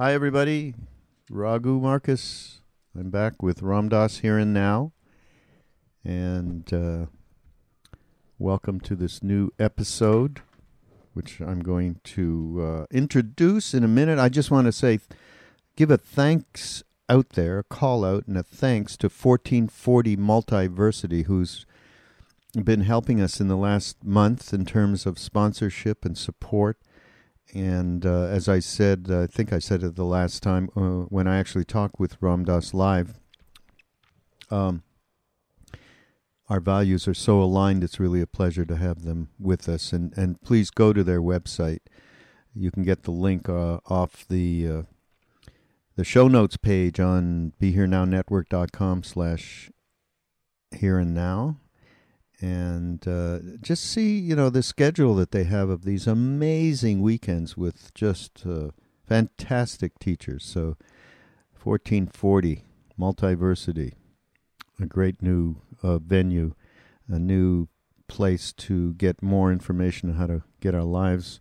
Hi, everybody. Raghu Markus. I'm back with Ram Dass here and now. And uh, welcome to this new episode, which I'm going to uh, introduce in a minute. I just want to say, give a thanks out there, a call out, and a thanks to 1440 Multiversity, who's been helping us in the last month in terms of sponsorship and support. And uh, as I said, I think I said it the last time uh, when I actually talked with Ram Dass live. Um, our values are so aligned; it's really a pleasure to have them with us. And and please go to their website. You can get the link uh, off the uh, the show notes page on BeHereNowNetwork.com slash here and now and uh, just see you know the schedule that they have of these amazing weekends with just uh, fantastic teachers. So, fourteen forty multiversity, a great new uh, venue, a new place to get more information on how to get our lives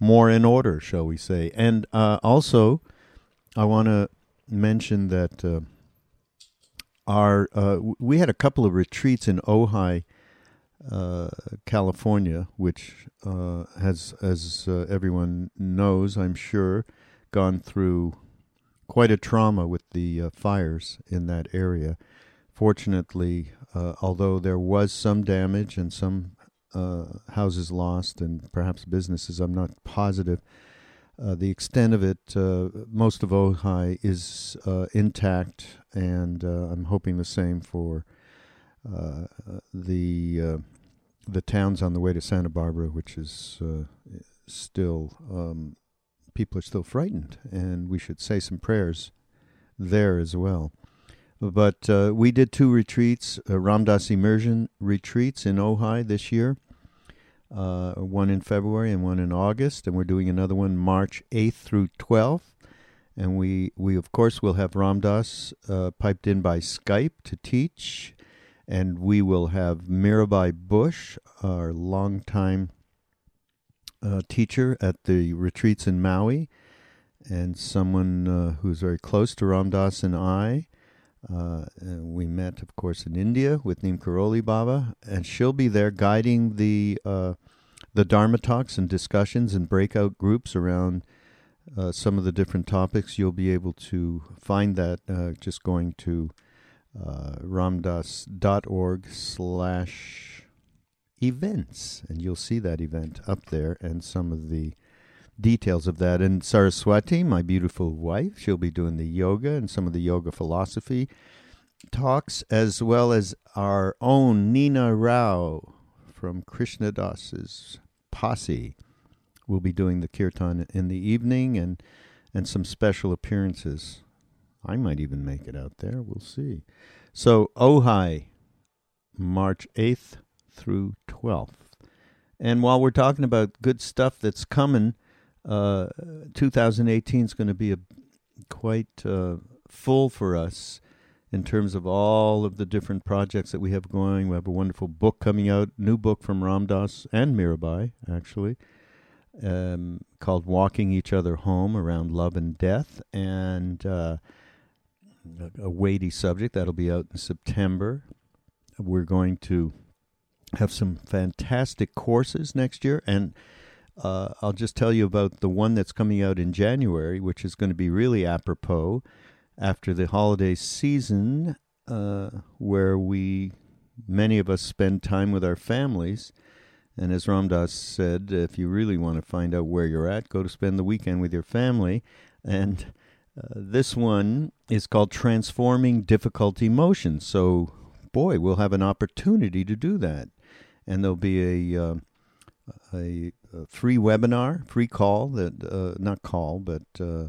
more in order, shall we say? And uh, also, I want to mention that. Uh, our uh, we had a couple of retreats in Ojai uh, California, which uh, has, as uh, everyone knows, I'm sure, gone through quite a trauma with the uh, fires in that area. Fortunately, uh, although there was some damage and some houses lost and perhaps businesses, I'm not positive. the extent of it, most of Ojai is intact, and I'm hoping the same for uh, the uh, the towns on the way to Santa Barbara, which is uh, still um, people are still frightened, and we should say some prayers there as well. But uh, we did two retreats, uh, Ram Dass immersion retreats in Ojai this year, uh, one in February and one in August, and we're doing another one March 8th through 12th. And we, we of course will have Ram Dass uh, piped in by Skype to teach and we will have Mirabai Bush, our longtime uh, teacher at the retreats in Maui, and someone uh, who's very close to Ram Dass and I. Uh, and we met, of course, in India with Neem Karoli Baba, and she'll be there guiding the uh, the Dharma talks and discussions and breakout groups around uh, some of the different topics. You'll be able to find that uh, just going to uh, ramdas.org slash events. And you'll see that event up there and some of the details of that. And Saraswati, my beautiful wife, she'll be doing the yoga and some of the yoga philosophy talks, as well as our own Nina Rao from Krishna Das's posse will be doing the kirtan in the evening and and some special appearances I might even make it out there. We'll see. So, Ojai, March 8th through 12th. And while we're talking about good stuff that's coming, uh, 2018 is going to be a quite uh, full for us in terms of all of the different projects that we have going. We have a wonderful book coming out, new book from Ram Dass and Mirabai, actually, um, called Walking Each Other Home Around Love and Death. And uh, a weighty subject. That'll be out in September. We're going to have some fantastic courses next year, and uh, I'll just tell you about the one that's coming out in January, which is going to be really apropos after the holiday season, uh, where we many of us spend time with our families. And as Ram Dass said, if you really want to find out where you're at, go to spend the weekend with your family. And uh, this one is called Transforming Difficult Emotions. So, boy, we'll have an opportunity to do that. And there'll be a, uh, a, a, free webinar, free call, that uh, not call, but uh,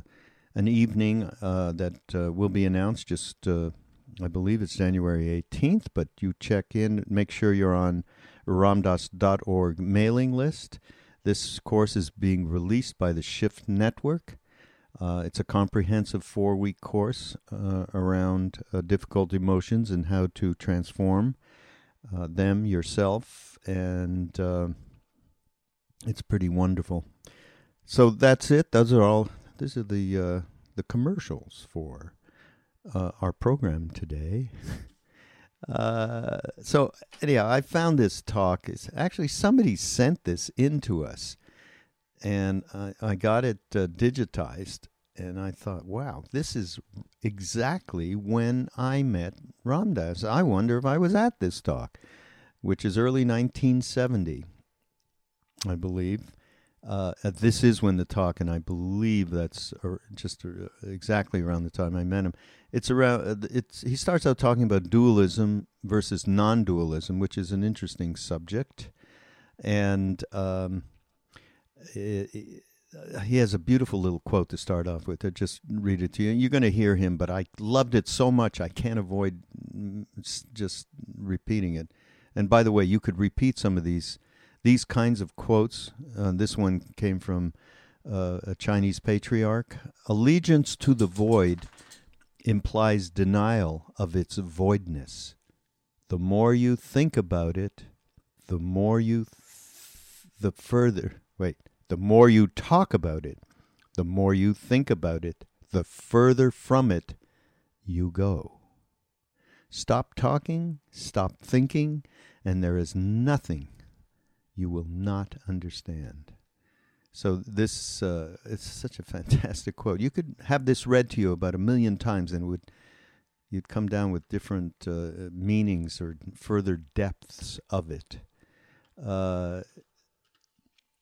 an evening uh, that will be announced just, I believe it's January 18th, but you check in, make sure you're on ramdas.org mailing list. This course is being released by the Shift Network. Uh, it's a comprehensive four week course uh, around uh, difficult emotions and how to transform uh, them yourself, and uh, it's pretty wonderful. So that's it. Those are all. These are the uh, the commercials for our program today. So anyhow, I found this talk. It's actually somebody sent this in to us, and I, I got it uh, digitized. And I thought, wow, this is exactly when I met Ram Dass. I wonder if I was at this talk, which is early 1970, I believe. Uh, this is when the talk, and I believe that's just uh, exactly around the time I met him. It's around. Uh, it's he starts out talking about dualism versus non-dualism, which is an interesting subject, and um, he has a beautiful little quote to start off with. I just read it to you. You're going to hear him, but I loved it so much I can't avoid mm, just repeating it. And by the way, you could repeat some of these these kinds of quotes. Uh, this one came from uh, a Chinese patriarch. Allegiance to the void implies denial of its voidness. The more you think about it, the more you, th- the further, wait, the more you talk about it, the more you think about it, the further from it you go. Stop talking, stop thinking, and there is nothing you will not understand. So this uh, it's such a fantastic quote. You could have this read to you about a million times, and would you'd come down with different uh, meanings or further depths of it. Uh,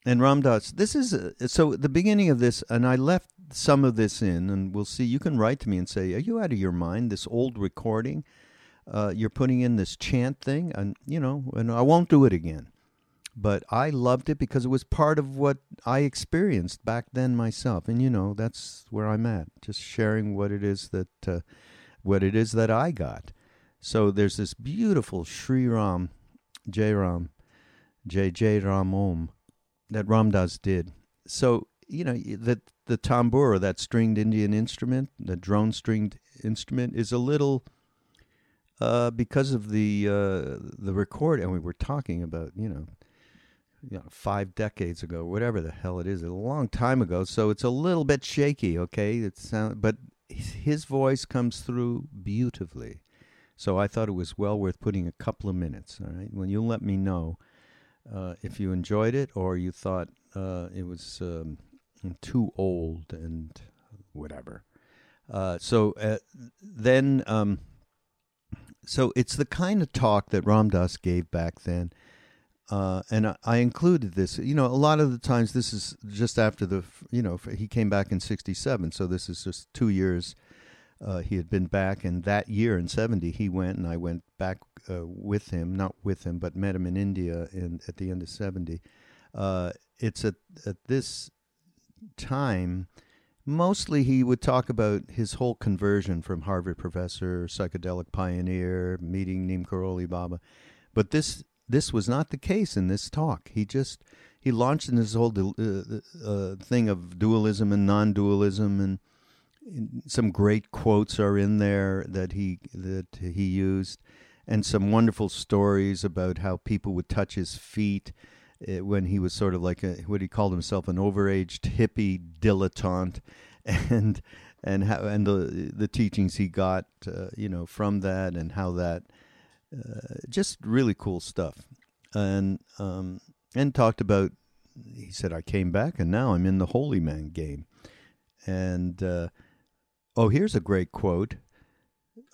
and Ram Dass, this is uh, so the beginning of this, and I left some of this in, and we'll see. You can write to me and say, "Are you out of your mind? This old recording, uh, you're putting in this chant thing, and you know, and I won't do it again." but I loved it because it was part of what I experienced back then myself. And you know, that's where I'm at, just sharing what it is that uh, what it is that I got. So there's this beautiful Sri Ram, Jai Ram, Jai Jai Ram Om that Ram Dass did. So you know that the tambura, that stringed Indian instrument, the drone stringed instrument, is a little. Uh, because of the uh, the record, and we were talking about, you know, you know, five decades ago, whatever the hell it is, a long time ago. So it's a little bit shaky, okay? It sound, but his voice comes through beautifully. So I thought it was well worth putting a couple of minutes. All right, when you let me know uh, if you enjoyed it or you thought uh, it was um, too old and whatever. Uh, so uh, then, um, so it's the kind of talk that Ram Dass gave back then uh, and I, I, included this. You know, a lot of the times this is just after the, you know, he came back in '67, so this is just two years. Uh, he had been back, and that year in '70 he went, and I went back uh, with him, not with him, but met him in India in at the end of '70. Uh, it's at at this time. Mostly, he would talk about his whole conversion from Harvard professor, psychedelic pioneer, meeting Neem Karoli Baba. But this this was not the case in this talk. He just he launched in this whole uh, uh, thing of dualism and non-dualism, and, and some great quotes are in there that he that he used, and some wonderful stories about how people would touch his feet uh, when he was sort of like a, what he called himself an overaged hippie dilettante, and and how and the the teachings he got uh, you know from that and how that uh, just really cool stuff. And um, and talked about. He said, "I came back, and now I'm in the holy man game." And uh, oh, here's a great quote.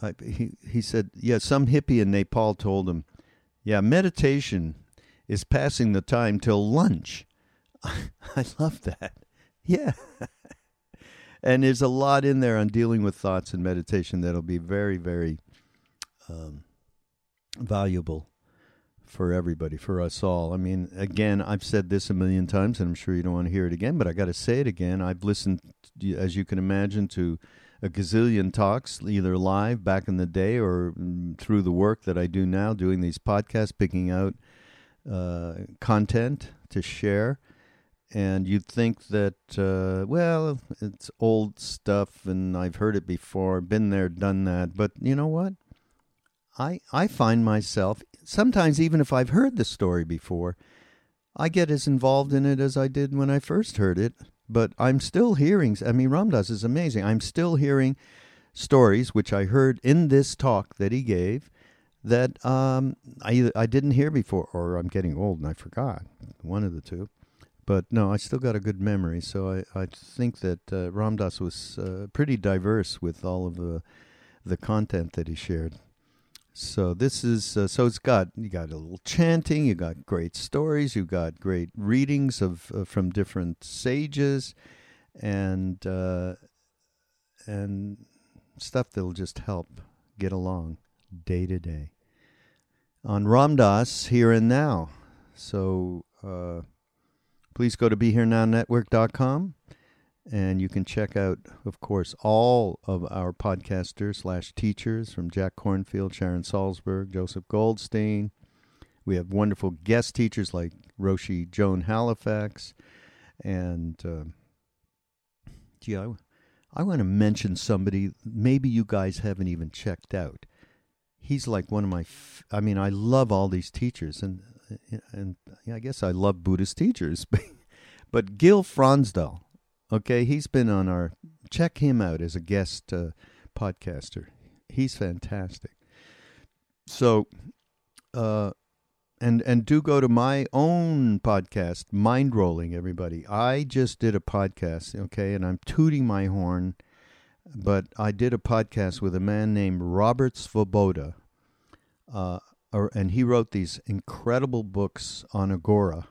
I, he he said, "Yeah, some hippie in Nepal told him, yeah, meditation is passing the time till lunch." I love that. Yeah. and there's a lot in there on dealing with thoughts and meditation that'll be very, very um, valuable for everybody, for us all. I mean, again, I've said this a million times, and I'm sure you don't want to hear it again, but I got to say it again. I've listened, as you can imagine, to a gazillion talks, either live back in the day or mm, through the work that I do now, doing these podcasts, picking out uh, content to share. And you'd think that, uh, well, it's old stuff and I've heard it before, been there, done that. But you know what? I, I find myself, sometimes even if I've heard the story before, I get as involved in it as I did when I first heard it but I'm still hearing. I mean, Ram Dass is amazing. I'm still hearing stories which I heard in this talk that he gave that um, I I didn't hear before, or I'm getting old and I forgot one of the two. But no, I still got a good memory, so I, I think that uh, Ram Dass was uh, pretty diverse with all of the the content that he shared. So this is uh, so it's got you got a little chanting, you got great stories, you got great readings of uh, from different sages, and uh, and stuff that'll just help get along day to day. On Ram Dass here and now, so uh, please go to BeHereNowNetwork.com and you can check out, of course, all of our podcasters slash teachers from Jack Kornfield, Sharon Salzberg, Joseph Goldstein. We have wonderful guest teachers like Roshi Joan Halifax. And, uh, gee, I, I want to mention somebody maybe you guys haven't even checked out. He's like one of my, f- I mean, I love all these teachers, and and I guess I love Buddhist teachers. but Gil Fronsdal, Okay, he's been on our. Check him out as a guest uh, podcaster. He's fantastic. So, uh, and and do go to my own podcast, Mind Rolling. Everybody, I just did a podcast. Okay, and I'm tooting my horn, but I did a podcast with a man named Robert Svoboda, uh, and he wrote these incredible books on Aghora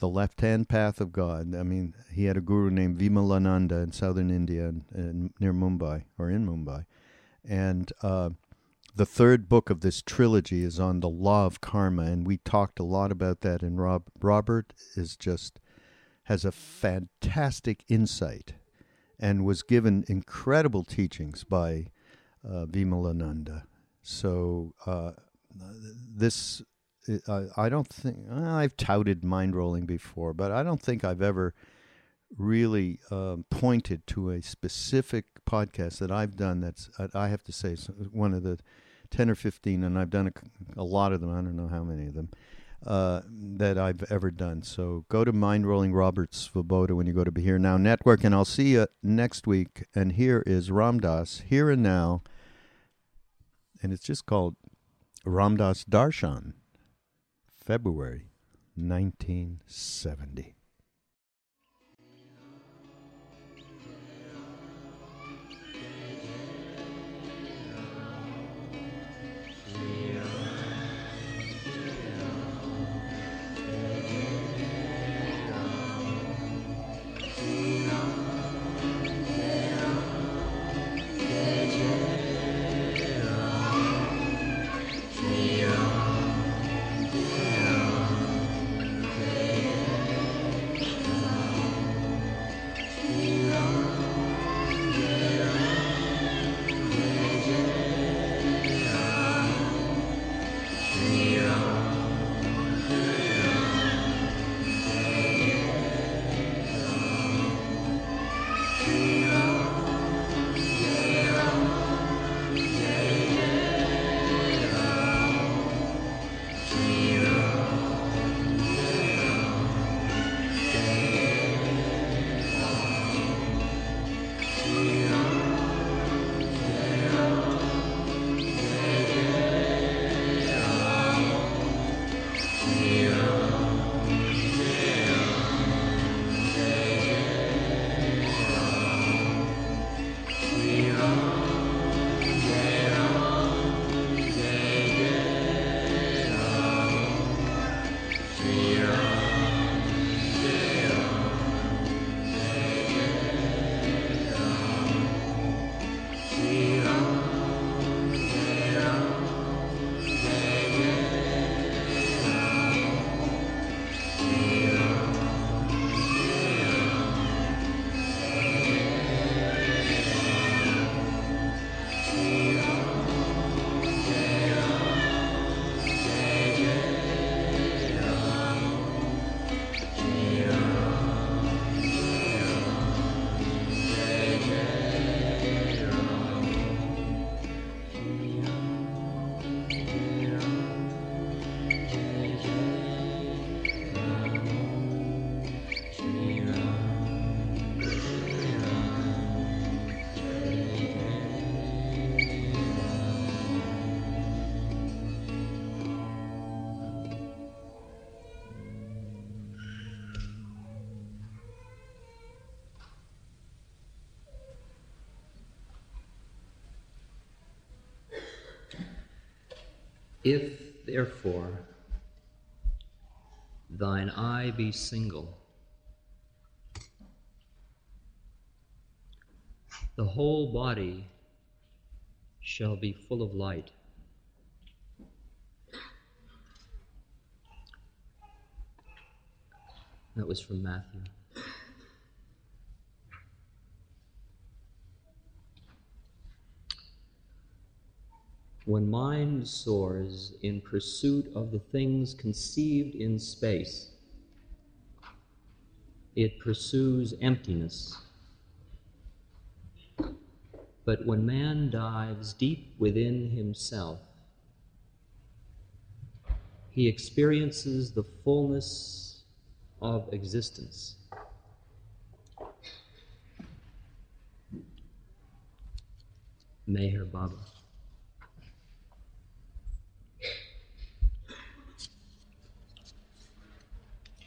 the left hand path of God. I mean, he had a guru named Vimalananda in southern India, near Mumbai or in Mumbai, and uh, the third book of this trilogy is on the law of karma, and we talked a lot about that. And Rob Robert is just has a fantastic insight, and was given incredible teachings by uh, Vimalananda. So uh, this I, don't think I've touted mind rolling before, but I don't think I've ever really um, pointed to a specific podcast that I've done. That's I have to say one of the ten or fifteen, and I've done a, a lot of them. I don't know how many of them uh, that I've ever done. So go to Mind Rolling Roberts Svoboda when you go to Be Here Now Network, and I'll see you next week. And here is Ram Dass Here and Now, and it's just called Ram Dass Darshan. February 1970. Thine eye be single, the whole body shall be full of light. That was from Matthew. When mind soars in pursuit of the things conceived in space, it pursues emptiness. But when man dives deep within himself, he experiences the fullness of existence. Meher Baba.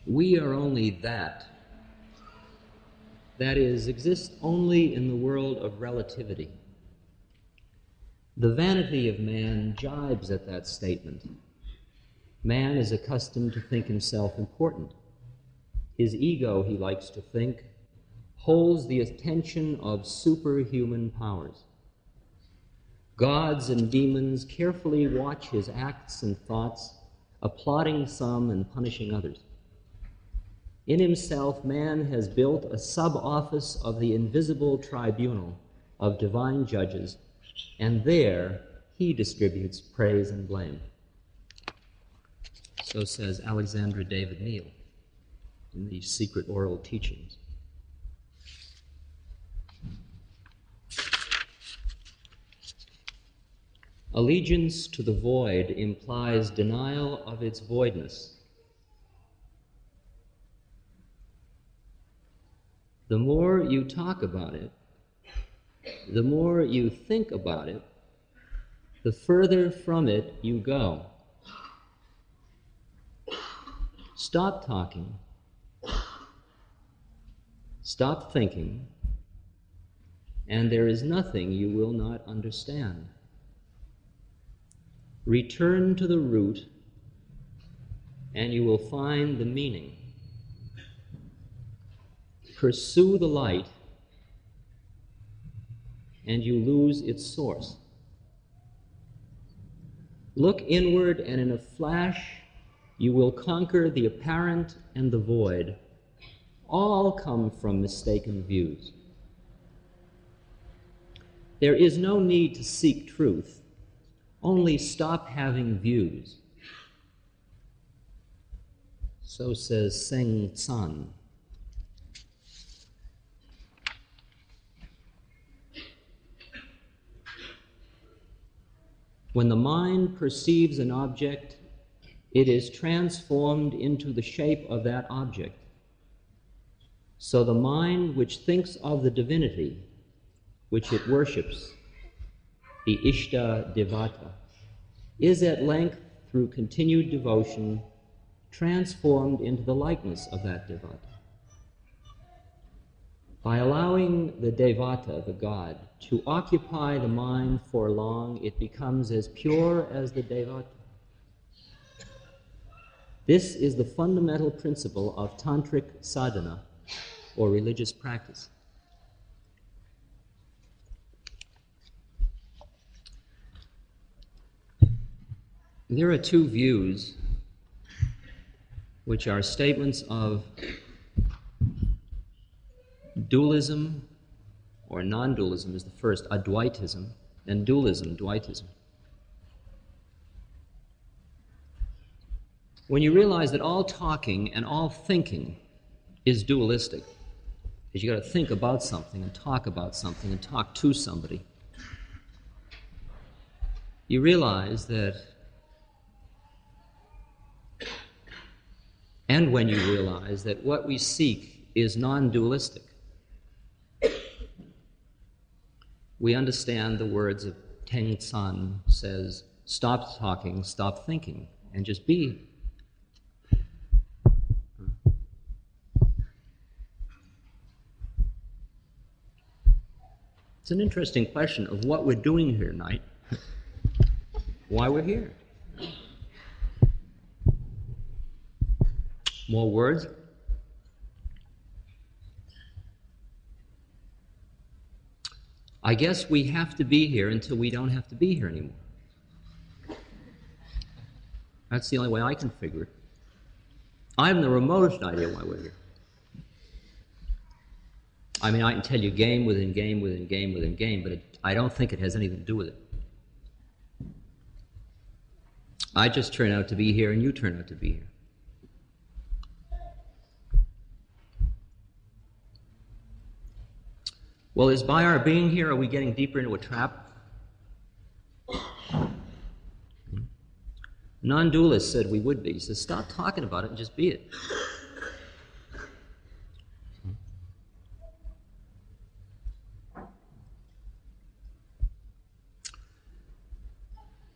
We are only that. That is, exist only in the world of relativity. The vanity of man jibes at that statement. Man is accustomed to think himself important. His ego, he likes to think, holds the attention of superhuman powers. Gods and demons carefully watch his acts and thoughts, applauding some and punishing others. In himself, man has built a sub office of the invisible tribunal of divine judges, and there he distributes praise and blame. So says Alexandra David Néel in the secret oral teachings. Allegiance to the void implies denial of its voidness. The more you talk about it, the more you think about it, the further from it you go. Stop talking. Stop thinking. And there is nothing you will not understand. Return to the root, and you will find the meaning. Pursue the light, and you lose its source. Look inward, and in a flash, you will conquer the apparent and the void. All come from mistaken views. There is no need to seek truth only stop having views. So says Seng Tsan. When the mind perceives an object, it is transformed into the shape of that object. So the mind which thinks of the divinity, which it worships, the Ishta Devata, is at length, through continued devotion, transformed into the likeness of that Devata. By allowing the Devata, the God, to occupy the mind for long, it becomes as pure as the Devata. This is the fundamental principle of tantric sadhana, or religious practice. There are two views which are statements of dualism or non dualism is the first, advaitism, and dualism, Dvaitism. When you realize that all talking and all thinking is dualistic, because you got to think about something and talk about something and talk to somebody, you realize that and when you realize that what we seek is non dualistic. we understand the words of Seng Tsan says, stop talking, stop thinking, and just be. It's an interesting question of what we're doing here tonight, why we're here. More words? I guess we have to be here until we don't have to be here anymore. That's the only way I can figure it. I haven't the remotest idea why we're here. I mean, I can tell you game within game within game within game, but it, I don't think it has anything to do with it. I just turn out to be here, and you turn out to be here. Well, is by our being here, are we getting deeper into a trap? Non dualist said we would be. He says, stop talking about it and just be it.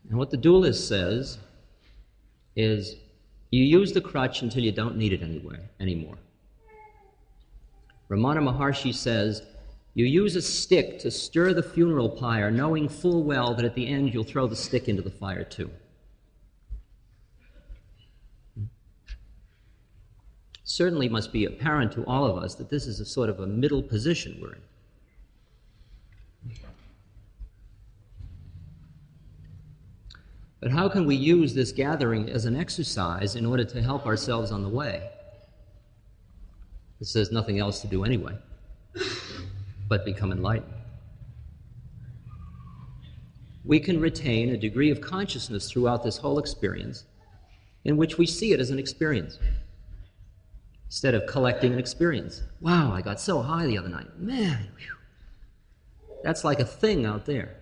And what the dualist says is you use the crutch until you don't need it anyway, anymore. Ramana Maharshi says you use a stick to stir the funeral pyre, knowing full well that at the end you'll throw the stick into the fire too. Certainly must be apparent to all of us that this is a sort of a middle position we're in. But how can we use this gathering as an exercise in order to help ourselves on the way? This says nothing else to do anyway, but become enlightened. We can retain a degree of consciousness throughout this whole experience in which we see it as an experience instead of collecting an experience. Wow, I got so high the other night. Man, whew. that's like a thing out there.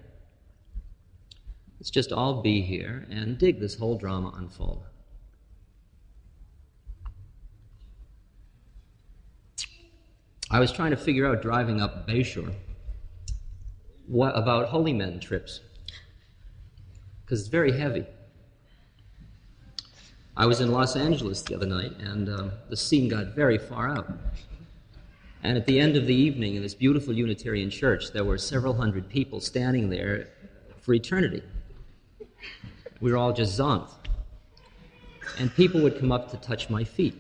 Let's just all be here and dig this whole drama unfold. I was trying to figure out driving up Bayshore what about holy men trips because it's very heavy. I was in Los Angeles the other night, and uh, the scene got very far out. And at the end of the evening, in this beautiful Unitarian church, there were several hundred people standing there for eternity. We were all just zonked. And people would come up to touch my feet.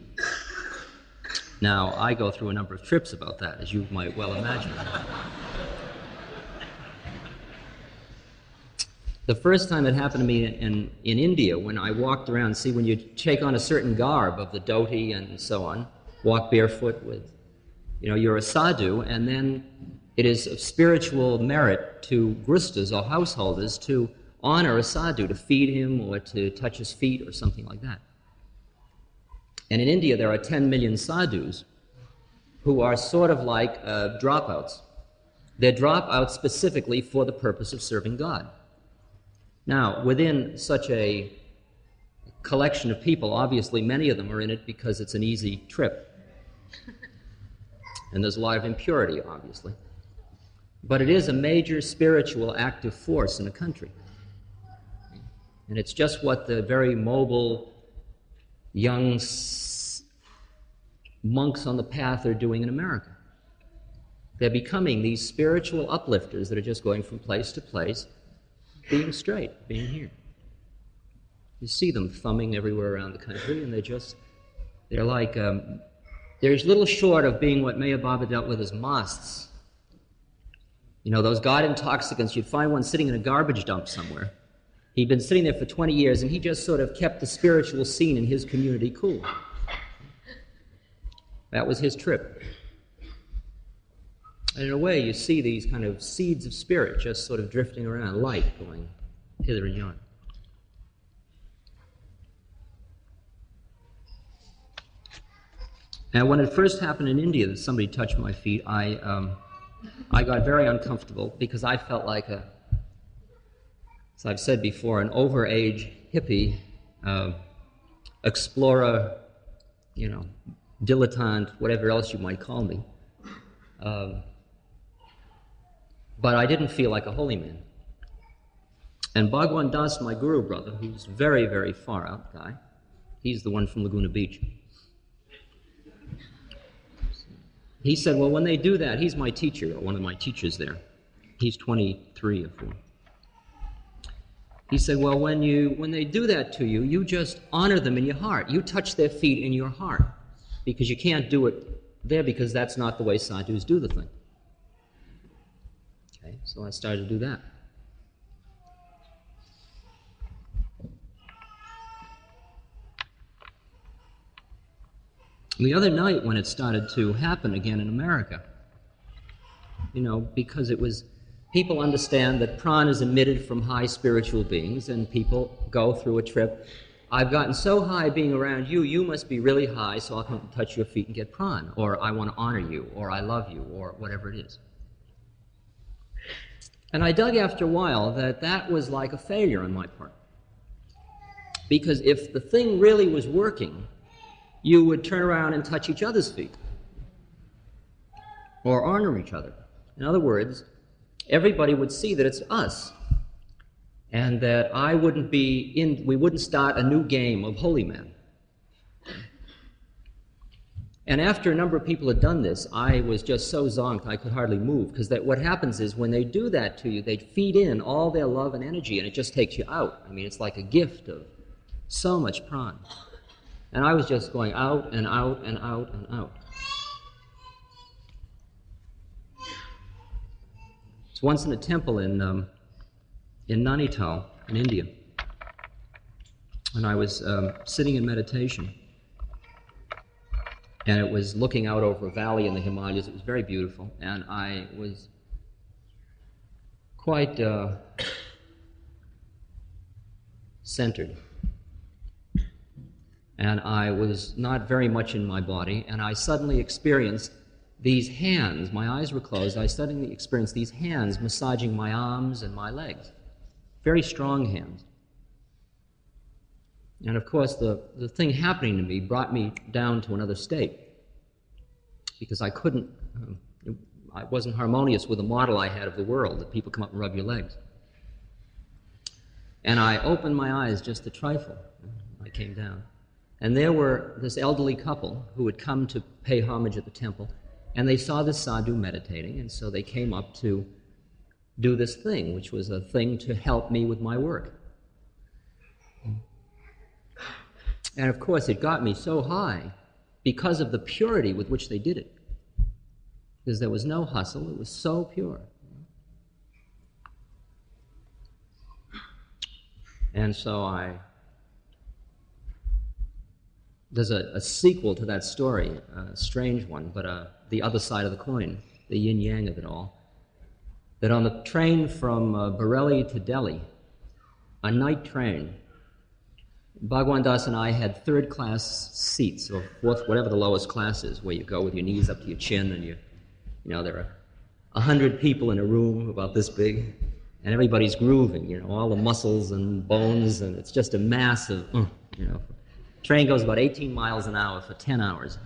Now, I go through a number of trips about that, as you might well imagine. The first time it happened to me in, in India, when I walked around, see, when you take on a certain garb of the dhoti and so on, walk barefoot with, you know, you're a sadhu, and then it is of spiritual merit to grihasthas or householders to honor a sadhu, to feed him or to touch his feet or something like that. And in India, there are 10 million sadhus who are sort of like uh, dropouts. They're dropouts specifically for the purpose of serving God. Now, within such a collection of people, obviously many of them are in it because it's an easy trip. And there's a lot of impurity, obviously. But it is a major spiritual active force in a country. And it's just what the very mobile young monks on the path are doing in America. They're becoming these spiritual uplifters that are just going from place to place, being straight, being here. You see them thumbing everywhere around the country, and they're just, they're like, um, little short of being what Meher Baba dealt with as masts. You know, those God intoxicants, you'd find one sitting in a garbage dump somewhere. He'd been sitting there for 20 years, and he just sort of kept the spiritual scene in his community cool. That was his trip. And in a way, you see these kind of seeds of spirit just sort of drifting around, light going hither and yon. Now, when it first happened in India that somebody touched my feet, I, um, I got very uncomfortable because I felt like a, as I've said before, an overage hippie, uh, explorer, you know, dilettante, whatever else you might call me. Um, but I didn't feel like a holy man. And Bhagwan Das, my guru brother, who's very, very far out guy, he's the one from Laguna Beach. He said, Well, when they do that, he's my teacher, or one of my teachers there. He's 23 or 4. He said, Well, when, you, when they do that to you, you just honor them in your heart. You touch their feet in your heart. because you can't do it there because that's not the way sadhus do the thing. Okay, so I started to do that. The other night, when it started to happen again in America, you know, because it was people understand that prana is emitted from high spiritual beings, and people go through a trip. I've gotten so high being around you, you must be really high, so I'll come touch your feet and get prana, or I want to honor you, or I love you, or whatever it is. And I dug after a while that that was like a failure on my part. Because if the thing really was working, you would turn around and touch each other's feet or honor each other. In other words, everybody would see that it's us and that I wouldn't be in, we wouldn't start a new game of holy men. And after a number of people had done this, I was just so zonked I could hardly move because that what happens is when they do that to you, they feed in all their love and energy and it just takes you out. I mean, it's like a gift of so much prana. And I was just going out and out and out and out. Once in a temple in, um, in Nainital, in India. And I was um, sitting in meditation. And it was looking out over a valley in the Himalayas. It was very beautiful. And I was quite uh, centered and I was not very much in my body, and I suddenly experienced these hands. My eyes were closed. I suddenly experienced these hands massaging my arms and my legs. Very strong hands. And of course, the, the thing happening to me brought me down to another state because I couldn't, um, I wasn't harmonious with the model I had of the world that people come up and rub your legs. And I opened my eyes just a trifle. I came down. And there were this elderly couple who had come to pay homage at the temple, and they saw this sadhu meditating, and so they came up to do this thing, which was a thing to help me with my work. And of course, it got me so high because of the purity with which they did it. Because there was no hustle, it was so pure. And so I there's a, a, sequel to that story, a strange one, but uh, the other side of the coin, the yin yang of it all. That on the train from uh, Bareilly to Delhi, a night train, Bhagwan Das and I had third class seats, or fourth, whatever the lowest class is, where you go with your knees up to your chin and you, you know, there are a hundred people in a room about this big, and everybody's grooving, you know, all the muscles and bones, and it's just a mass of, uh, you know, Train goes about 18 miles an hour for 10 hours.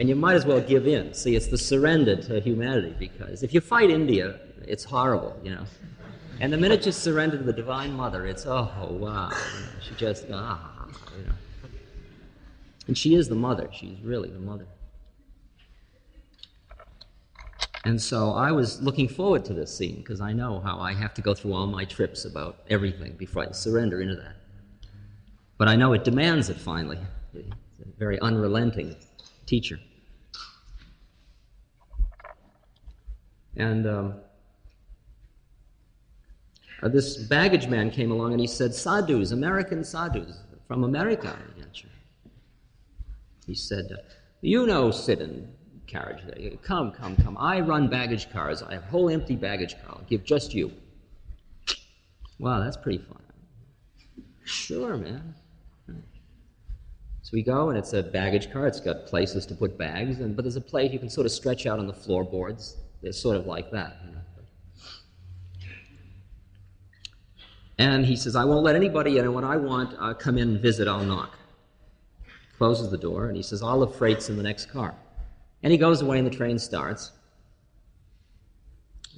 And you might as well give in. See, it's the surrender to humanity because if you fight India, it's horrible, you know. And the minute you surrender to the Divine Mother, it's, oh, wow. You know, she just, ah, you know. And she is the mother. She's really the mother. And so I was looking forward to this scene because I know how I have to go through all my trips about everything before I surrender into that. But I know it demands it finally. It's a very unrelenting teacher. And um, uh, this baggage man came along and he said, Sadhus, American sadhus from America. He said, You know, sit in carriage there. Come, come, come. I run baggage cars. I have a whole empty baggage car. I'll give just you. Wow, that's pretty fun. Sure, man. So we go, and it's a baggage car. It's got places to put bags, and, but there's a place you can sort of stretch out on the floorboards. It's sort of like that. You know? And he says, I won't let anybody in, and when I want, uh, come in and visit, I'll knock. Closes the door, and he says, All the freight's in the next car. And he goes away, and the train starts.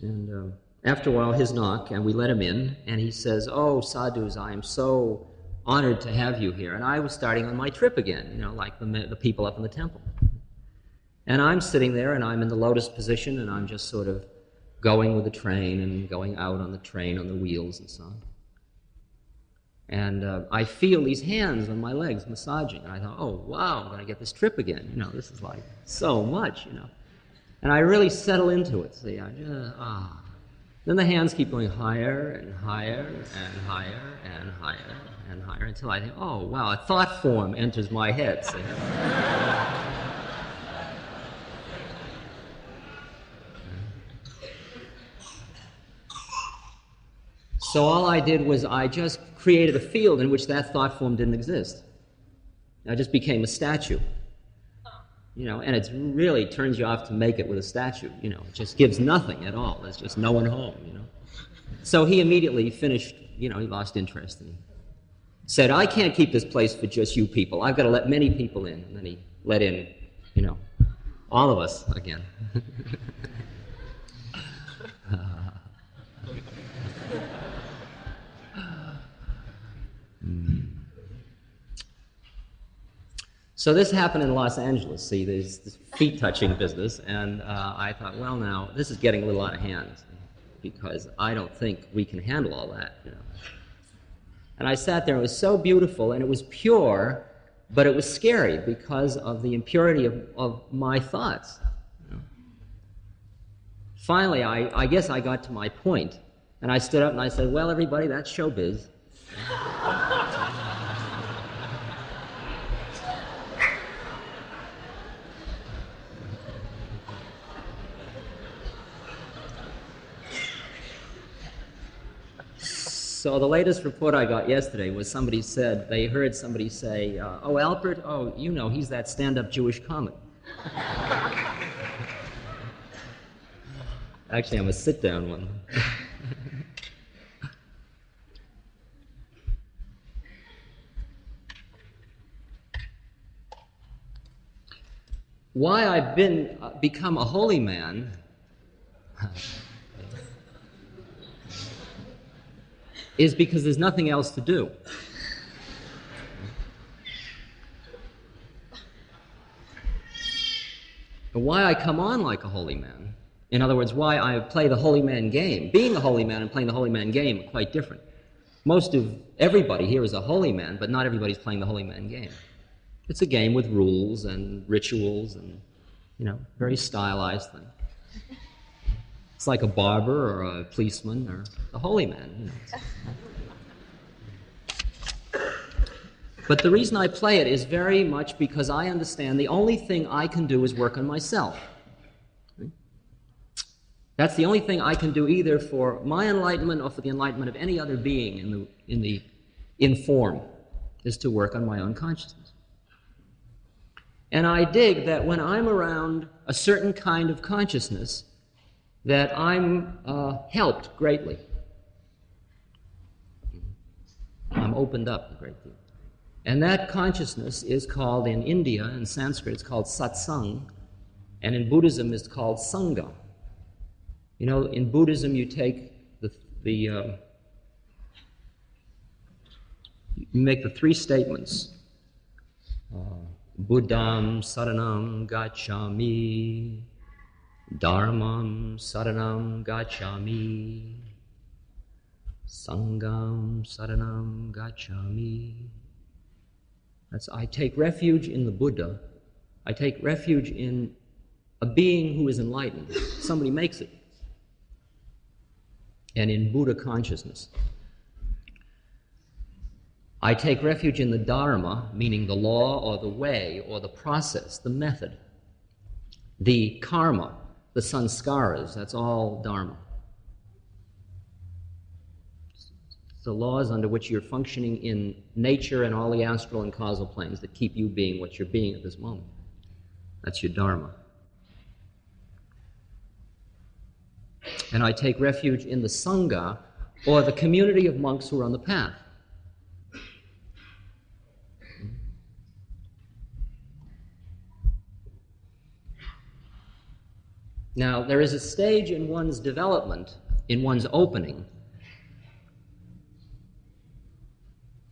And uh, after a while, his knock, and we let him in, and he says, Oh, sadhus, I am so honored to have you here. And I was starting on my trip again, you know, like the, the people up in the temple. And I'm sitting there and I'm in the lotus position and I'm just sort of going with the train and going out on the train on the wheels and so on. And uh, I feel these hands on my legs massaging. And I thought, oh, wow, I'm going to get this trip again. You know, this is like so much, you know. And I really settle into it. See, I just, ah. Then the hands keep going higher and higher and higher and higher and higher until I think, oh, wow, a thought form enters my head. So all I did was I just created a field in which that thought form didn't exist. I just became a statue. You know, and it really turns you off to make it with a statue. You know, it just gives nothing at all. There's just no one home. You know. So he immediately finished. You know, he lost interest and he said, "I can't keep this place for just you people. I've got to let many people in." And then he let in, you know, all of us again. Uh, So this happened in Los Angeles. See, there's this feet touching business, and uh, I thought, well, now this is getting a little out of hand because I don't think we can handle all that. You know. And I sat there. It was so beautiful, and it was pure, but it was scary because of the impurity of, of my thoughts. Finally, I, I guess I got to my point, and I stood up and I said, "Well, everybody, that's showbiz." So the latest report I got yesterday was somebody said they heard somebody say, uh, "Oh, Alpert, oh, you know, he's that stand-up Jewish comic." Actually, I'm a sit-down one. Why I've been uh, become a holy man is because there's nothing else to do. And why I come on like a holy man, in other words, why I play the holy man game, being a holy man and playing the holy man game are quite different. Most of everybody here is a holy man, but not everybody's playing the holy man game. It's a game with rules and rituals and, you know, very stylized thing. It's like a barber or a policeman or a holy man. You know. But the reason I play it is very much because I understand the only thing I can do is work on myself. That's the only thing I can do either for my enlightenment or for the enlightenment of any other being in the, in the in form, is to work on my own consciousness. And I dig that when I'm around a certain kind of consciousness, that I'm uh, helped greatly. I'm opened up a great deal. And that consciousness is called in India, in Sanskrit, it's called satsang, and in Buddhism, it's called sangha. You know, in Buddhism, you take the, the uh, you make the three statements uh, Buddham saranam gacchami, Dharmam saranam gacchami. Sangham saranam gacchami. That's I take refuge in the Buddha. I take refuge in a being who is enlightened. Somebody makes it. And in Buddha consciousness. I take refuge in the Dharma, meaning the law or the way or the process, the method. The karma, the sanskaras, that's all dharma. the laws under which you're functioning in nature and all the astral and causal planes that keep you being what you're being at this moment. That's your dharma. And I take refuge in the sangha, or the community of monks who are on the path. Now, there is a stage in one's development, in one's opening,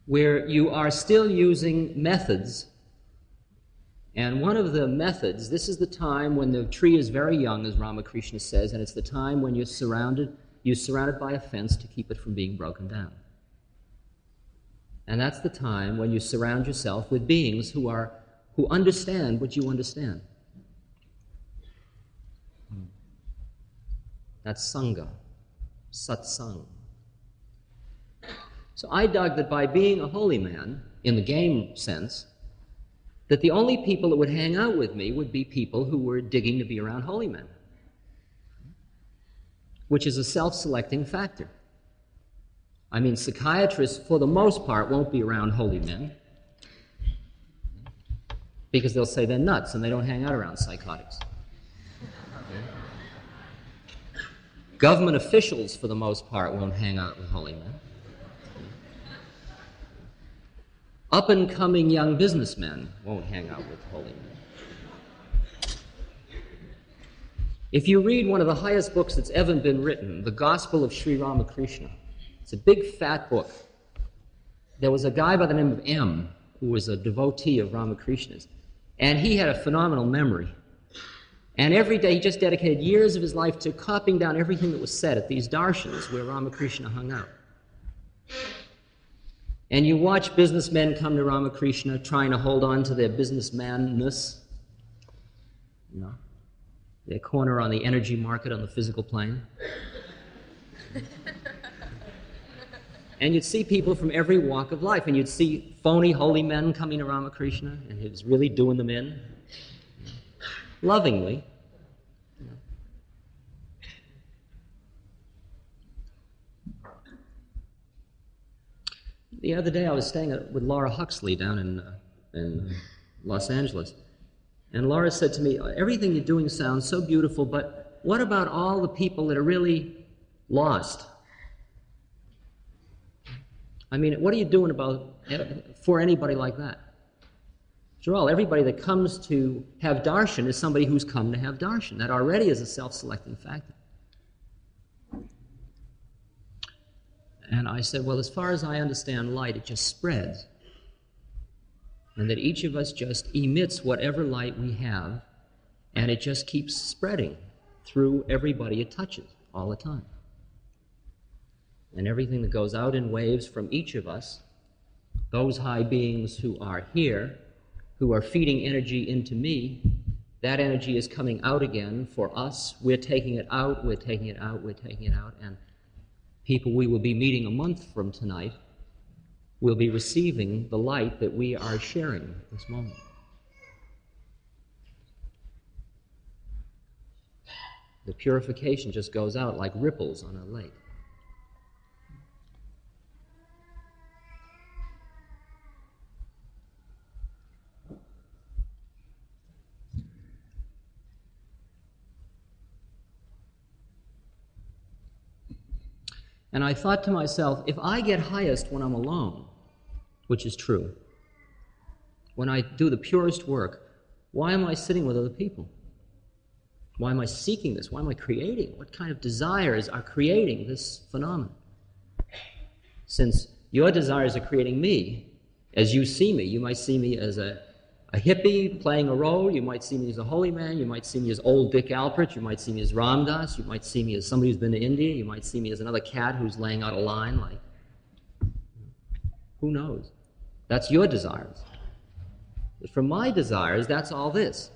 where you are still using methods. And one of the methods, this is the time when the tree is very young, as Ramakrishna says, and it's the time when you're surrounded, you're surrounded by a fence to keep it from being broken down. And that's the time when you surround yourself with beings who are who understand what you understand. That's Sangha, Satsang. So I dug that by being a holy man, in the game sense, that the only people that would hang out with me would be people who were digging to be around holy men, which is a self selecting factor. I mean, psychiatrists, for the most part, won't be around holy men because they'll say they're nuts and they don't hang out around psychotics. Government officials, for the most part, won't hang out with holy men. Up and coming young businessmen won't hang out with holy men. If you read one of the highest books that's ever been written, The Gospel of Sri Ramakrishna, it's a big fat book. There was a guy by the name of M who was a devotee of Ramakrishna's, and he had a phenomenal memory. And every day he just dedicated years of his life to copying down everything that was said at these darshans where Ramakrishna hung out. And you watch businessmen come to Ramakrishna trying to hold on to their businessmanness, you know, their corner on the energy market on the physical plane. and you'd see people from every walk of life, and you'd see phony holy men coming to Ramakrishna, and he was really doing them in lovingly. The other day, I was staying with Laura Huxley down in, uh, in Los Angeles. And Laura said to me, Everything you're doing sounds so beautiful, but what about all the people that are really lost? I mean, what are you doing about for anybody like that? After all, everybody that comes to have darshan is somebody who's come to have darshan. That already is a self-selecting factor. And I said, Well, as far as I understand light, it just spreads. And that each of us just emits whatever light we have, and it just keeps spreading through everybody it touches all the time. And everything that goes out in waves from each of us, those high beings who are here, who are feeding energy into me, that energy is coming out again for us. We're taking it out, we're taking it out, we're taking it out, and people we will be meeting a month from tonight will be receiving the light that we are sharing at this moment. The purification just goes out like ripples on a lake. And I thought to myself, if I get highest when I'm alone, which is true, when I do the purest work, why am I sitting with other people? Why am I seeking this? Why am I creating? What kind of desires are creating this phenomenon? Since your desires are creating me, as you see me, you might see me as a a hippie playing a role. You might see me as a holy man. You might see me as old Dick Alpert. You might see me as Ram Dass. You might see me as somebody who's been to India. You might see me as another cat who's laying out a line. Like, who knows? That's your desires. But for my desires, that's all this.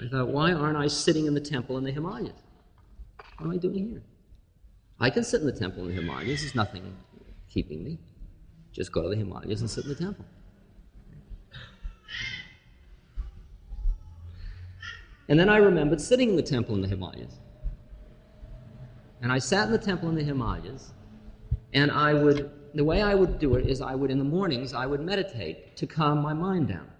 I thought, why aren't I sitting in the temple in the Himalayas? What am I doing here? I can sit in the temple in the Himalayas. There's nothing keeping me. Just go to the Himalayas and sit in the temple. And then I remembered sitting in the temple in the Himalayas. And I sat in the temple in the Himalayas, and I would, the way I would do it is I would, in the mornings, I would meditate to calm my mind down.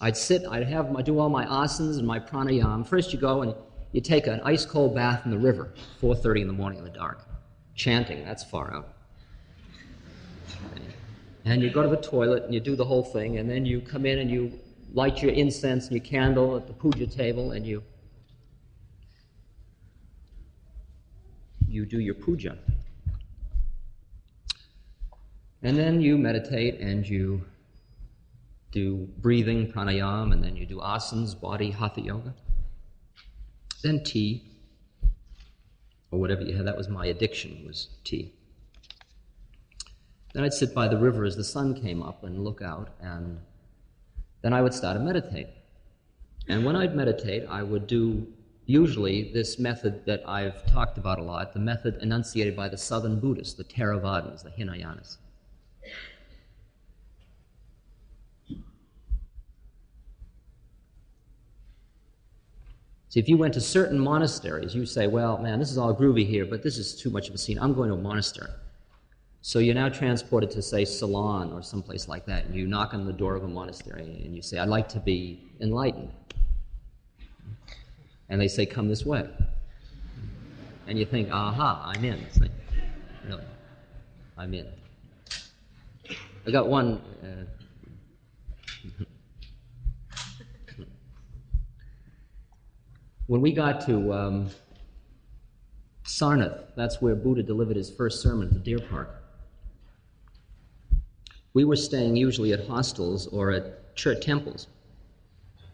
I'd sit, I'd have my, do all my asanas and my pranayama. First you go and you take an ice cold bath in the river, 4.30 in the morning in the dark. Chanting, that's far out and you go to the toilet and you do the whole thing, and then you come in and you light your incense and your candle at the puja table, and you you do your puja. And then you meditate and you do breathing, pranayama, and then you do asanas, body, hatha yoga. Then tea, or whatever you had. That was my addiction, was tea. Then I'd sit by the river as the sun came up and look out, and then I would start to meditate. And when I'd meditate, I would do usually this method that I've talked about a lot, the method enunciated by the southern Buddhists, the Theravadas, the Hinayanas. See, if you went to certain monasteries, you say, well, man, this is all groovy here, but this is too much of a scene. I'm going to a monastery. So you're now transported to, say, Ceylon or someplace like that, and you knock on the door of a monastery and you say, I'd like to be enlightened. And they say, Come this way. And you think, Aha, I'm in. It's like, really, I'm in. I got one. Uh, when we got to um, Sarnath, that's where Buddha delivered his first sermon at the Deer Park. We were staying usually at hostels or at church temples.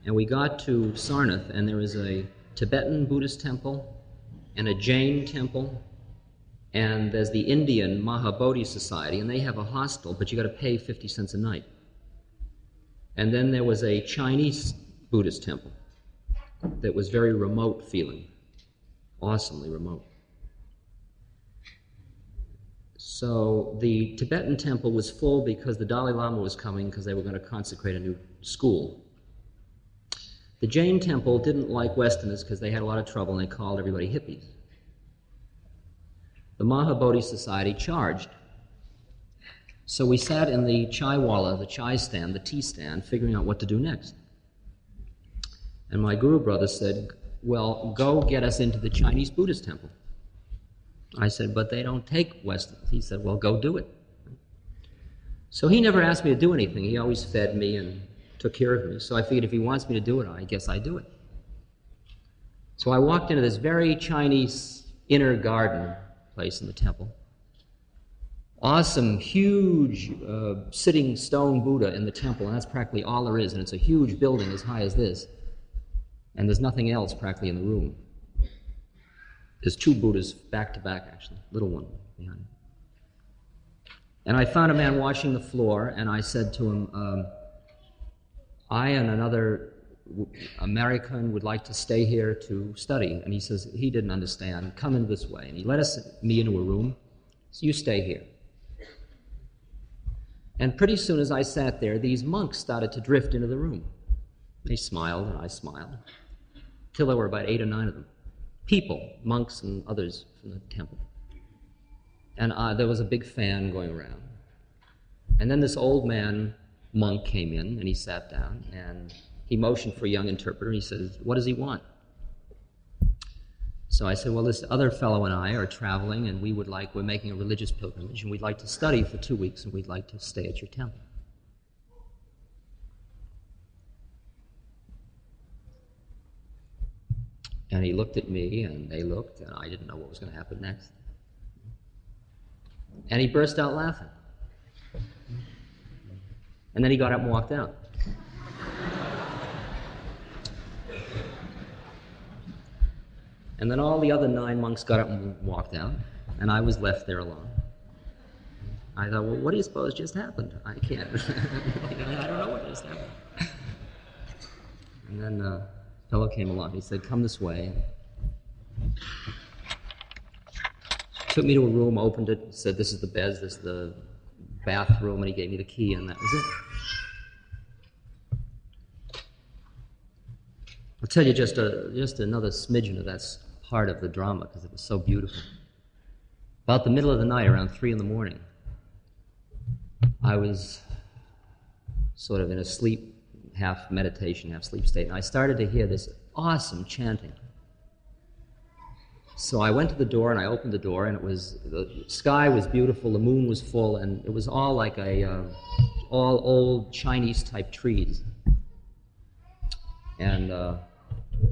And we got to Sarnath, and there was a Tibetan Buddhist temple and a Jain temple, and there's the Indian Mahabodhi Society, and they have a hostel, but you got to pay 50 cents a night. And then there was a Chinese Buddhist temple that was very remote feeling, awesomely remote. So the Tibetan temple was full because the Dalai Lama was coming because they were going to consecrate a new school. The Jain temple didn't like Westerners because they had a lot of trouble and they called everybody hippies. The Mahabodhi Society charged. So we sat in the chai wala, the chai stand, the tea stand, figuring out what to do next. And my guru brother said, Well, go get us into the Chinese Buddhist temple. I said, But they don't take Westerners. He said, Well, go do it. So he never asked me to do anything. He always fed me and took care of me. So I figured if he wants me to do it, I guess I do it. So I walked into this very Chinese inner garden place in the temple. Awesome, huge uh, sitting stone Buddha in the temple, and that's practically all there is. And it's a huge building as high as this and there's nothing else practically in the room. There's two Buddhas back to back, actually, little one behind. And I found a man washing the floor, and I said to him, um, I and another American would like to stay here to study. And he says he didn't understand. Come in this way. And he let us, me into a room. So you stay here. And pretty soon as I sat there, these monks started to drift into the room. They smiled, and I smiled till there were about eight or nine of them. People, monks and others from the temple. And uh, there was a big fan going around. And then this old man, monk, came in and he sat down and he motioned for a young interpreter. He says, What does he want? So I said, Well, this other fellow and I are traveling and we would like, we're making a religious pilgrimage and we'd like to study for two weeks and we'd like to stay at your temple. And he looked at me, and they looked, and I didn't know what was going to happen next. And he burst out laughing. And then he got up and walked out. And then all the other nine monks got up and walked out, and I was left there alone. I thought, well, what do you suppose just happened? I can't. I don't know what just happened. And then uh, fellow came along. He said, Come this way. Took me to a room, opened it, said, This is the bed, this is the bathroom, and he gave me the key, and that was it. I'll tell you just, a, just another smidgen of that part of the drama because it was so beautiful. About the middle of the night, around 3 in the morning, I was sort of in a sleep half meditation, half sleep state, and I started to hear this awesome chanting. So I went to the door and I opened the door, and it was the sky was beautiful, the moon was full, and it was all like a uh, all old Chinese type trees, and uh,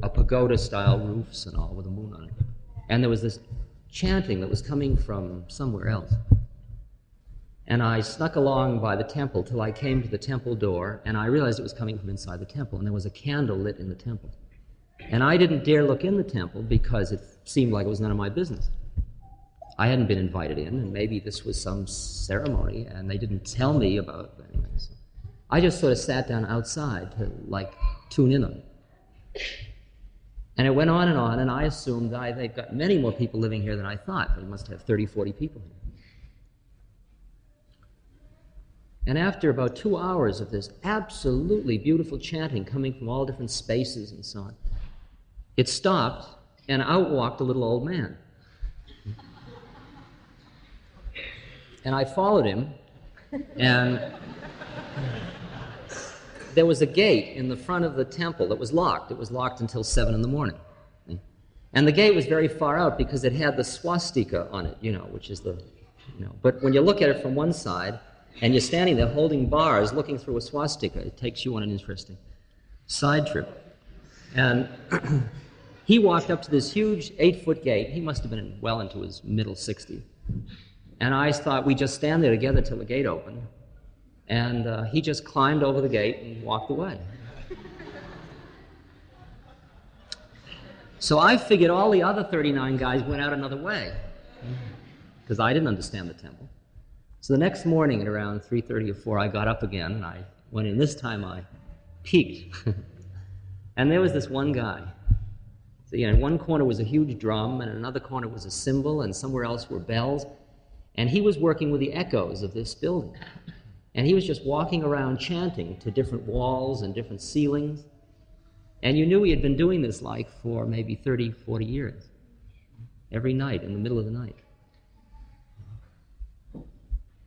a pagoda style roofs and all with a moon on it. And there was this chanting that was coming from somewhere else. And I snuck along by the temple till I came to the temple door, and I realized it was coming from inside the temple, and there was a candle lit in the temple. And I didn't dare look in the temple because it seemed like it was none of my business. I hadn't been invited in, and maybe this was some ceremony, and they didn't tell me about it. Anyway, so I just sort of sat down outside to like tune in on it. And it went on and on, and I assumed I, they've got many more people living here than I thought. They must have 30, 40 people here. And after about two hours of this absolutely beautiful chanting coming from all different spaces and so on, it stopped, and out walked a little old man. And I followed him, and there was a gate in the front of the temple that was locked. It was locked until 7 in the morning. And the gate was very far out because it had the swastika on it, you know, which is the, you know. But when you look at it from one side, and you're standing there holding bars, looking through a swastika. It takes you on an interesting side trip. And he walked up to this huge eight foot gate. He must have been well into his middle 60s. And I thought we'd just stand there together till the gate opened. And uh, he just climbed over the gate and walked away. So I figured all the other 39 guys went out another way because I didn't understand the temple. So the next morning at around 3:30 or 4, I got up again and I went in. This time I peeked, and there was this one guy. So, you know, in one corner was a huge drum, and in another corner was a cymbal, and somewhere else were bells. And he was working with the echoes of this building. And he was just walking around chanting to different walls and different ceilings. And you knew he had been doing this like for maybe 30, 40 years, every night in the middle of the night.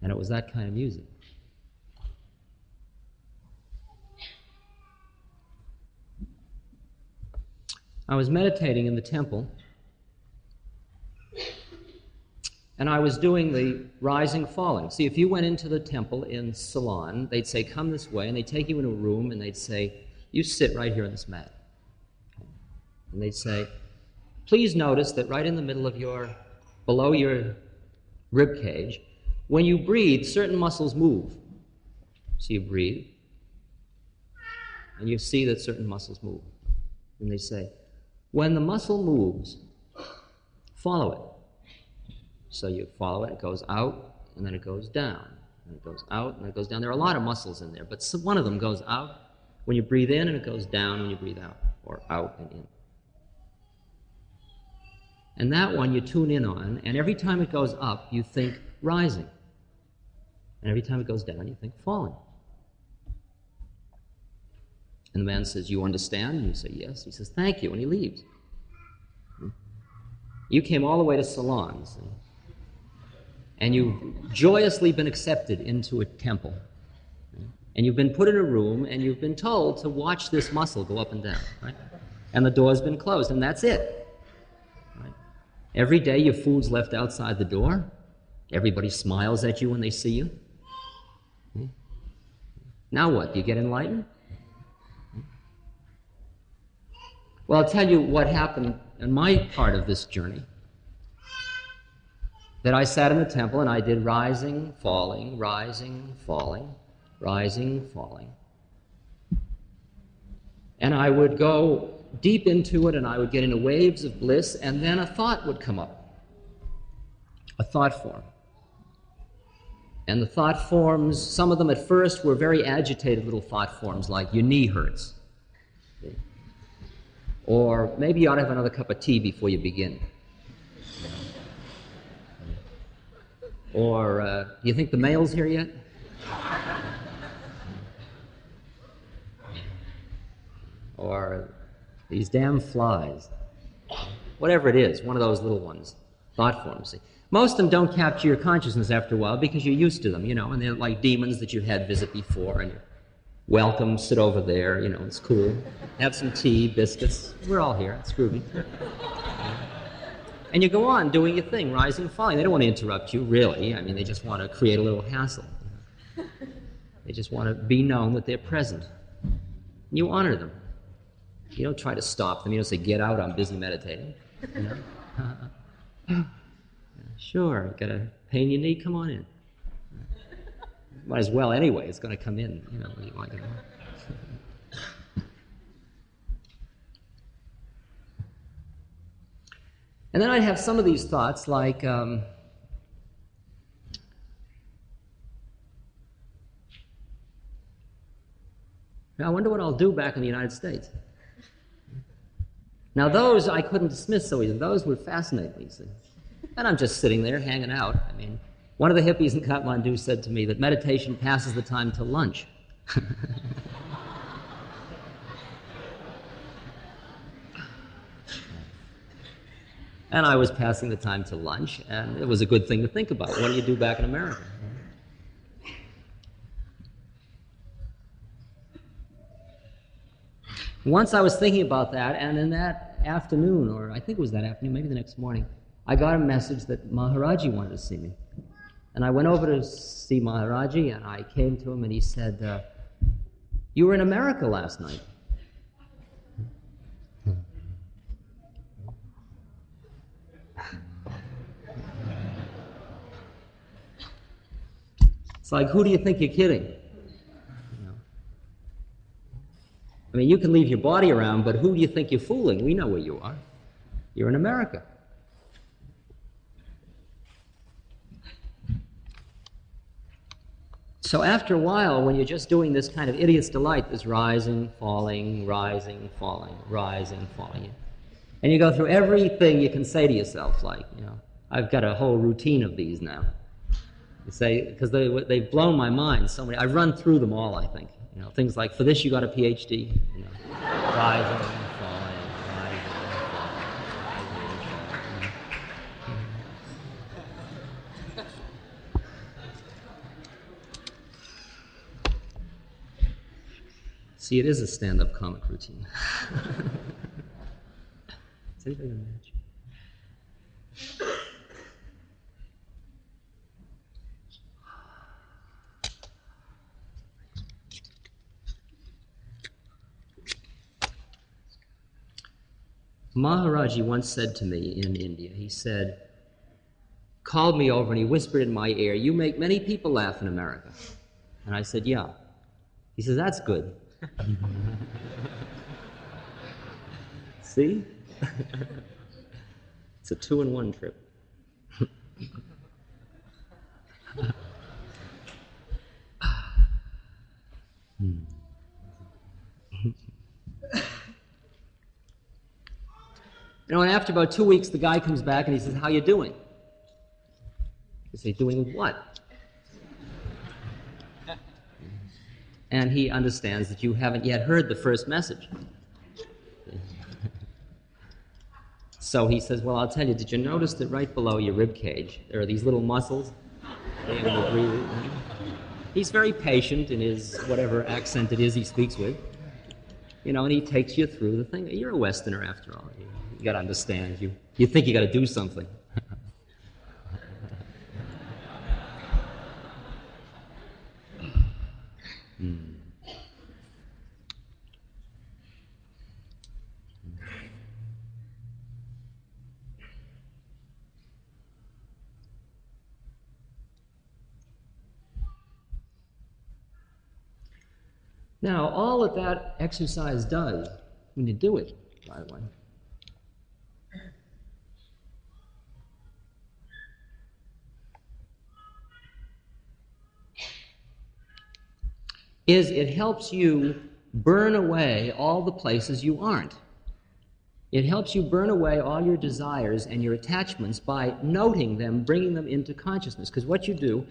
And it was that kind of music. I was meditating in the temple, and I was doing the rising falling. See, if you went into the temple in Ceylon, they'd say, Come this way, and they'd take you in a room and they'd say, You sit right here on this mat. And they'd say, Please notice that right in the middle of your, below your rib cage, when you breathe, certain muscles move. So you breathe, and you see that certain muscles move. And they say, when the muscle moves, follow it. So you follow it, it goes out, and then it goes down. And it goes out, and it goes down. There are a lot of muscles in there, but one of them goes out when you breathe in, and it goes down when you breathe out, or out and in. And that one you tune in on, and every time it goes up, you think rising. And every time it goes down, you think falling. And the man says, You understand? And you say, Yes. He says, Thank you. And he leaves. You came all the way to Ceylon, and you've joyously been accepted into a temple. And you've been put in a room, and you've been told to watch this muscle go up and down, right? And the door's been closed, and that's it. Right? Every day your food's left outside the door. Everybody smiles at you when they see you. Now what? Do you get enlightened? Well, I'll tell you what happened in my part of this journey. That I sat in the temple and I did rising, falling, rising, falling, rising, falling. And I would go deep into it and I would get into waves of bliss, and then a thought would come up. A thought form. And the thought forms, some of them at first were very agitated little thought forms like, your knee hurts. Or maybe you ought to have another cup of tea before you begin. Or, uh, do you think the mail's here yet? or these damn flies. Whatever it is, one of those little ones, thought forms. Most of them don't capture your consciousness after a while because you're used to them, you know, and they're like demons that you had visit before, and you're welcome, sit over there, you know, it's cool. Have some tea, biscuits. We're all here, it's groovy. And you go on doing your thing, rising, falling. They don't want to interrupt you, really. I mean, they just want to create a little hassle. They just want to be known that they're present. You honor them. You don't try to stop them. You don't say, get out, I'm busy meditating. You know? Sure, got a pain in your knee? Come on in. Might as well anyway. It's going to come in. You know, you you know. And then I'd have some of these thoughts like, um, I wonder what I'll do back in the United States. Now, those I couldn't dismiss so easily. Those would fascinate me, see. And I'm just sitting there hanging out. I mean, one of the hippies in Kathmandu said to me that meditation passes the time to lunch. and I was passing the time to lunch, and it was a good thing to think about. What do you do back in America? Once I was thinking about that, and in that afternoon, or I think it was that afternoon, maybe the next morning, I got a message that Maharaji wanted to see me. And I went over to see Maharaji, and I came to him, and he said, uh, You were in America last night. It's like, who do you think you're kidding? I mean, you can leave your body around, but who do you think you're fooling? We know where you are. You're in America. So after a while, when you're just doing this kind of idiot's delight, this rising, falling, rising, falling, rising, falling, and you go through everything you can say to yourself, like, you know, I've got a whole routine of these now. You say, because they, they've blown my mind so many. I run through them all, I think. You know, things like, for this you got a PhD, you know, rising and falling, rising and falling, See, it is a stand-up comic routine. Is anybody match? Maharaji once said to me in India, he said, called me over and he whispered in my ear, You make many people laugh in America. And I said, Yeah. He says, That's good. See? it's a two in one trip. You know, and after about two weeks, the guy comes back and he says, How you doing? I say, Doing what? And he understands that you haven't yet heard the first message. so he says, Well, I'll tell you, did you notice that right below your rib cage there are these little muscles? He's very patient in his whatever accent it is he speaks with. You know, and he takes you through the thing. You're a Westerner after all. You you got to understand. You, you think you got to do something. Now, all that that exercise does when you do it, by the way, is it helps you burn away all the places you aren't. It helps you burn away all your desires and your attachments by noting them, bringing them into consciousness. Because what you do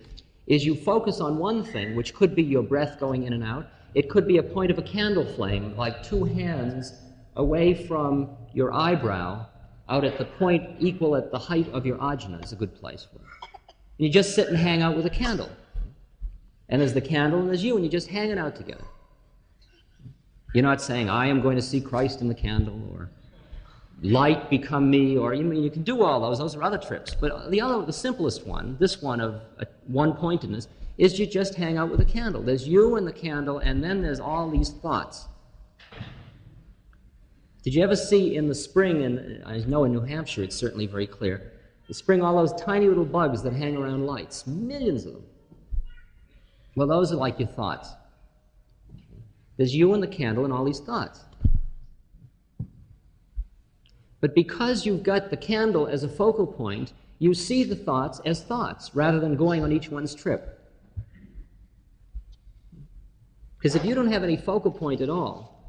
is you focus on one thing, which could be your breath going in and out. It could be a point of a candle flame, like two hands away from your eyebrow, out at the point equal at the height of your ajna is a good place for it. And you just sit and hang out with a candle. And there's the candle and there's you, and you're just hanging out together. You're not saying, I am going to see Christ in the candle, or light become me, or you you can do all those. Those are other trips. But the other, the simplest one, this one of uh, one pointedness, is you just hang out with a candle. There's you and the candle, and then there's all these thoughts. Did you ever see in the spring, and I know in New Hampshire it's certainly very clear, the spring all those tiny little bugs that hang around lights, millions of them. Well, those are like your thoughts. There's you and the candle and all these thoughts. But because you've got the candle as a focal point, you see the thoughts as thoughts rather than going on each one's trip. Because if you don't have any focal point at all,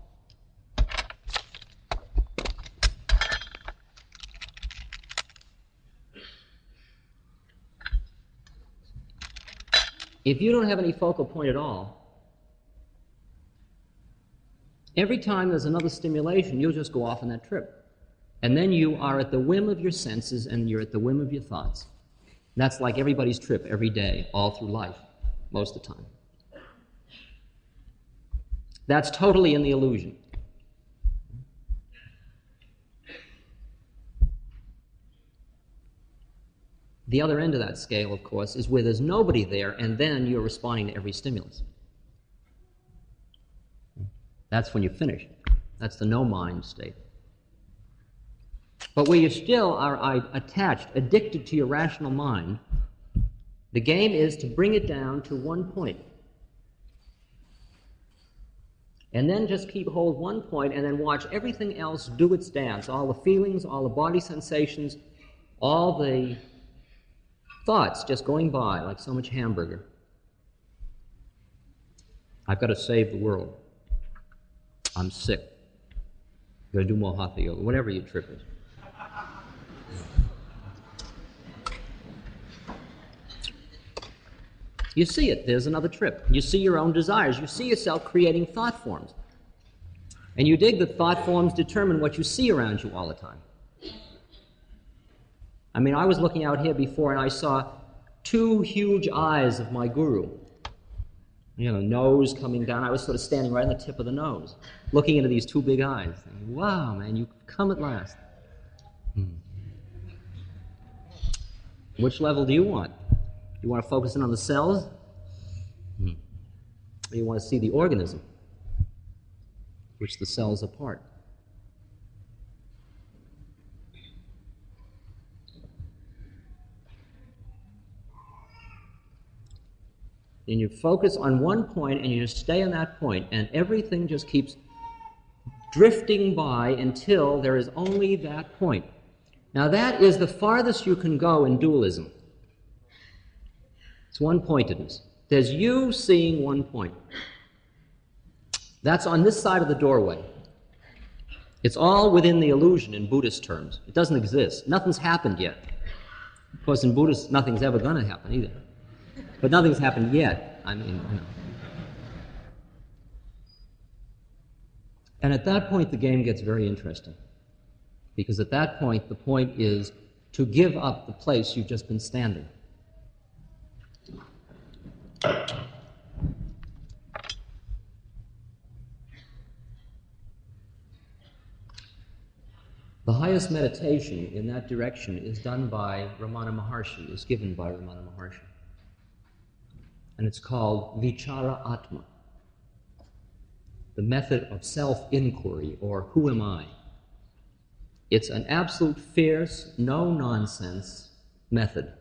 if you don't have any focal point at all, every time there's another stimulation, you'll just go off on that trip. And then you are at the whim of your senses and you're at the whim of your thoughts. that's like everybody's trip every day, all through life, most of the time. That's totally in the illusion. The other end of that scale, of course, is where there's nobody there, and then you're responding to every stimulus. That's when you finish. That's the no mind state. But where you still are attached, addicted to your rational mind, the game is to bring it down to one point. And then just keep hold one point and then watch everything else do its dance all the feelings, all the body sensations, all the Thoughts just going by like so much hamburger. I've got to save the world. I'm sick. I've got to do more hatha yoga, whatever your trip is. You see it, there's another trip. You see your own desires. You see yourself creating thought forms. And you dig that thought forms determine what you see around you all the time. I mean, I was looking out here before and I saw two huge eyes of my guru. You know, nose coming down. I was sort of standing right on the tip of the nose, looking into these two big eyes, thinking, wow, man, you've come at last. Hmm. Which level do you want? You want to focus in on the cells? Hmm. Or you want to see the organism, which the cells are part? And you focus on one point and you just stay on that point, and everything just keeps drifting by until there is only that point. Now, that is the farthest you can go in dualism. It's one pointedness. There's you seeing one point. That's on this side of the doorway. It's all within the illusion in Buddhist terms. It doesn't exist. Nothing's happened yet. Of course, in Buddhist, nothing's ever going to happen either. But nothing's happened yet. I mean, you know. And at that point, the game gets very interesting. Because at that point, the point is to give up the place you've just been standing. The highest meditation in that direction is done by Ramana Maharshi, is given by Ramana Maharshi and it's called Vichara Atma, the method of self inquiry, or who am I? It's an absolute fierce, no nonsense method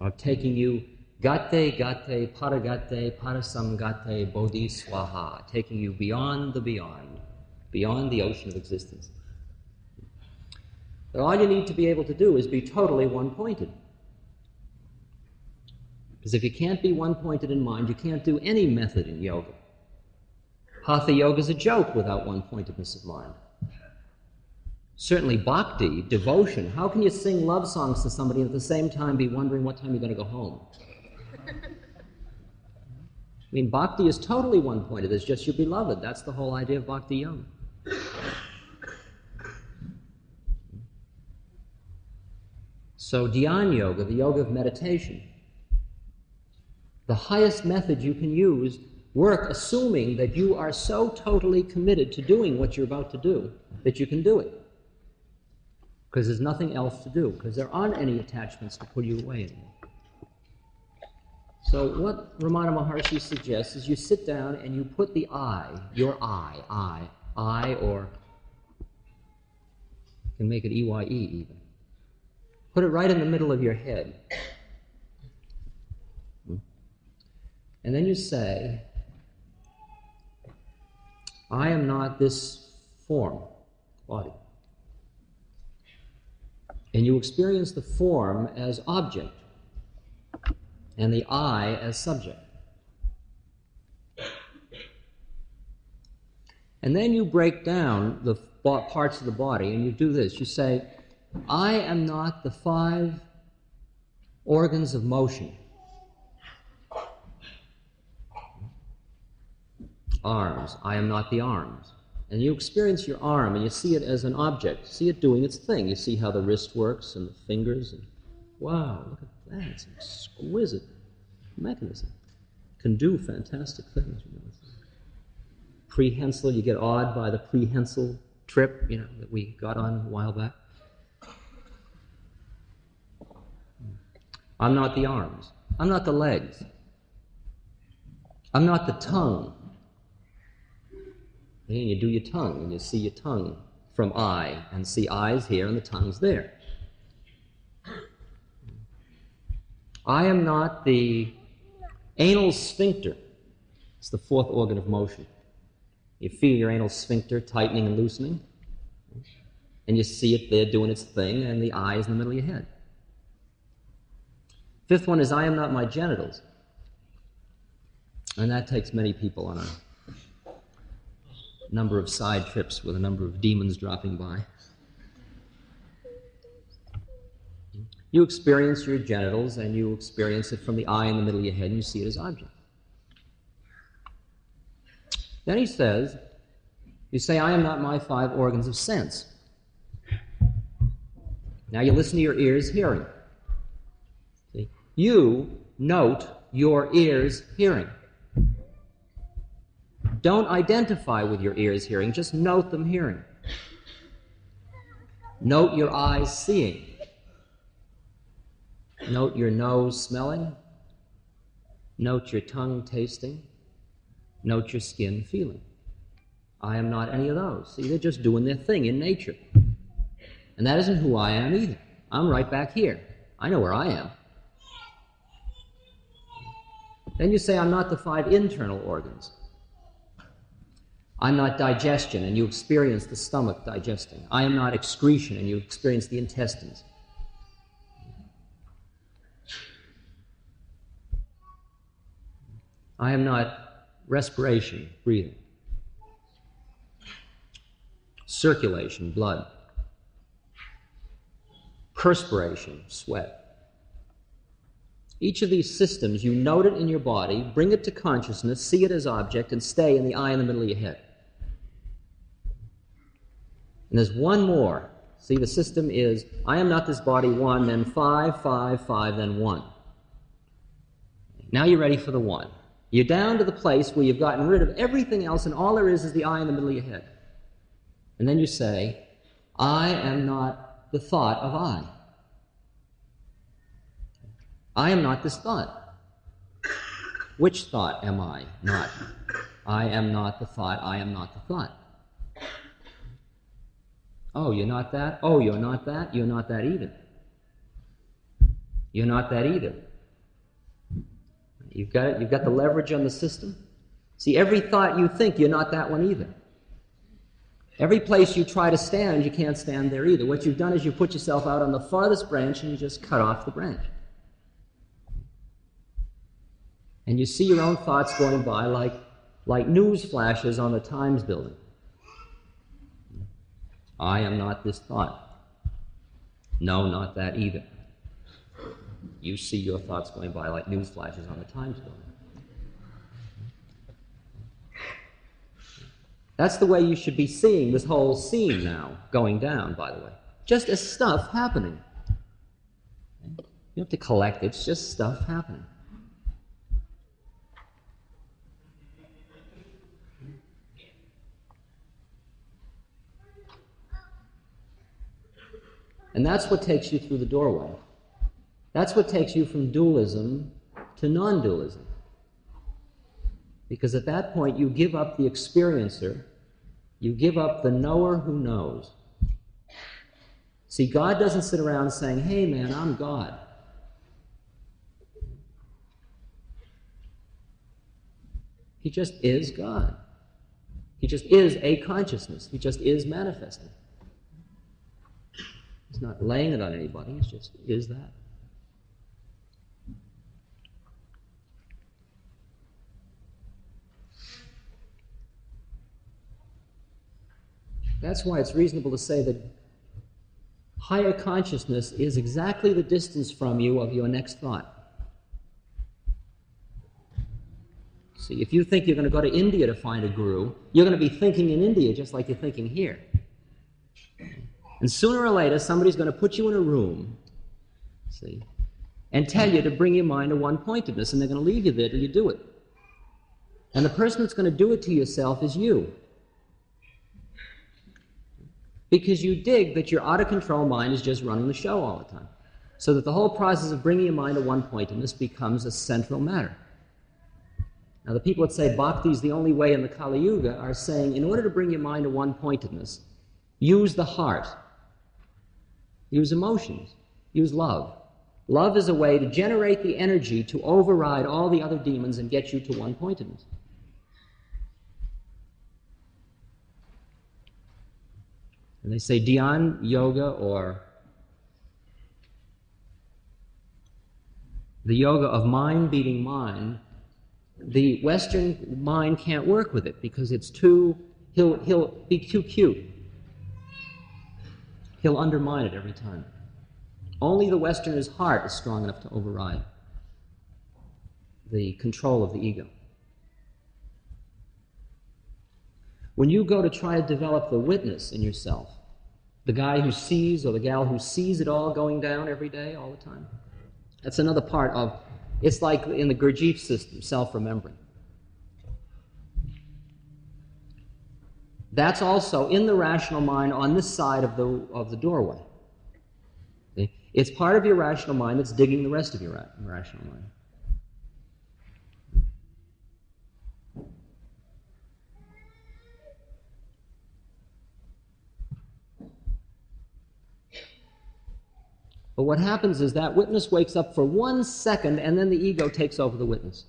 of taking you gate, gate, paragate, parasamgate, bodhiswaha, taking you beyond the beyond, beyond the ocean of existence. But all you need to be able to do is be totally one pointed. Because if you can't be one pointed in mind, you can't do any method in yoga. Hatha yoga is a joke without one pointedness of mind. Certainly, bhakti, devotion, how can you sing love songs to somebody and at the same time be wondering what time you're going to go home? I mean, bhakti is totally one pointed, it's just your beloved. That's the whole idea of bhakti yoga. So, dhyan yoga, the yoga of meditation, the highest method you can use, work assuming that you are so totally committed to doing what you're about to do that you can do it. Because there's nothing else to do, because there aren't any attachments to pull you away anymore. So, what Ramana Maharshi suggests is you sit down and you put the I, your I, I, I, or you can make it EYE even. Put it right in the middle of your head. And then you say, I am not this form, body. And you experience the form as object and the I as subject. And then you break down the parts of the body and you do this. You say, I am not the five organs of motion. Arms, I am not the arms. And you experience your arm and you see it as an object, see it doing its thing. You see how the wrist works and the fingers, and wow, look at that. It's an exquisite mechanism. Can do fantastic things. You know. Prehensile, you get awed by the prehensile trip, you know, that we got on a while back. I'm not the arms. I'm not the legs. I'm not the tongue. And you do your tongue, and you see your tongue from eye, and see eyes here and the tongue's there. I am not the anal sphincter. It's the fourth organ of motion. You feel your anal sphincter tightening and loosening, and you see it there doing its thing, and the eye is in the middle of your head. Fifth one is I am not my genitals. And that takes many people on a number of side trips with a number of demons dropping by. You experience your genitals and you experience it from the eye in the middle of your head and you see it as object. Then he says, You say, I am not my five organs of sense. Now you listen to your ears hearing. See? You note your ears hearing. Don't identify with your ears hearing, just note them hearing. Note your eyes seeing. Note your nose smelling. Note your tongue tasting. Note your skin feeling. I am not any of those. See, they're just doing their thing in nature. And that isn't who I am either. I'm right back here. I know where I am. Then you say, I'm not the five internal organs. I'm not digestion, and you experience the stomach digesting. I am not excretion, and you experience the intestines. I am not respiration, breathing. Circulation, blood. Perspiration, sweat. Each of these systems, you note it in your body, bring it to consciousness, see it as object, and stay in the eye in the middle of your head. And there's one more. See, the system is I am not this body, one, then five, five, five, then one. Now you're ready for the one. You're down to the place where you've gotten rid of everything else, and all there is is the eye in the middle of your head. And then you say, I am not the thought of I. I am not this thought. Which thought am I not? I am not the thought, I am not the thought. Oh, you're not that? Oh, you're not that? You're not that either. You're not that either. You've got it. You've got the leverage on the system. See, every thought you think, you're not that one either. Every place you try to stand, you can't stand there either. What you've done is you put yourself out on the farthest branch and you just cut off the branch. And you see your own thoughts going by like, like news flashes on the Times building. I am not this thought. No, not that either. You see your thoughts going by like news flashes on the Times building. That's the way you should be seeing this whole scene now going down, by the way. Just as stuff happening. You have to collect it, it's just stuff happening. And that's what takes you through the doorway. That's what takes you from dualism to non dualism. Because at that point, you give up the experiencer, you give up the knower who knows. See, God doesn't sit around saying, hey man, I'm God. He just is God. He just is a consciousness. He just is manifesting. It's not laying it on anybody, it's just is that. That's why it's reasonable to say that higher consciousness is exactly the distance from you of your next thought. See, if you think you're going to go to India to find a guru, you're going to be thinking in India just like you're thinking here. And sooner or later, somebody's going to put you in a room, see, and tell you to bring your mind to one pointedness, and they're going to leave you there till you do it. And the person that's going to do it to yourself is you because you dig that your out of control mind is just running the show all the time. So that the whole process of bringing your mind to one pointedness becomes a central matter. Now, the people that say bhakti is the only way in the Kali Yuga are saying, in order to bring your mind to one pointedness, use the heart, use emotions, use love. Love is a way to generate the energy to override all the other demons and get you to one pointedness. And they say Dhyan yoga or the yoga of mind beating mind, the Western mind can't work with it because it's too, he'll, he'll be too cute. He'll undermine it every time. Only the Westerner's heart is strong enough to override the control of the ego. When you go to try to develop the witness in yourself, the guy who sees or the gal who sees it all going down every day, all the time, that's another part of it's like in the Gurdjieff system, self remembering. That's also in the rational mind on this side of the, of the doorway. It's part of your rational mind that's digging the rest of your ra- rational mind. But what happens is that witness wakes up for one second and then the ego takes over the witness.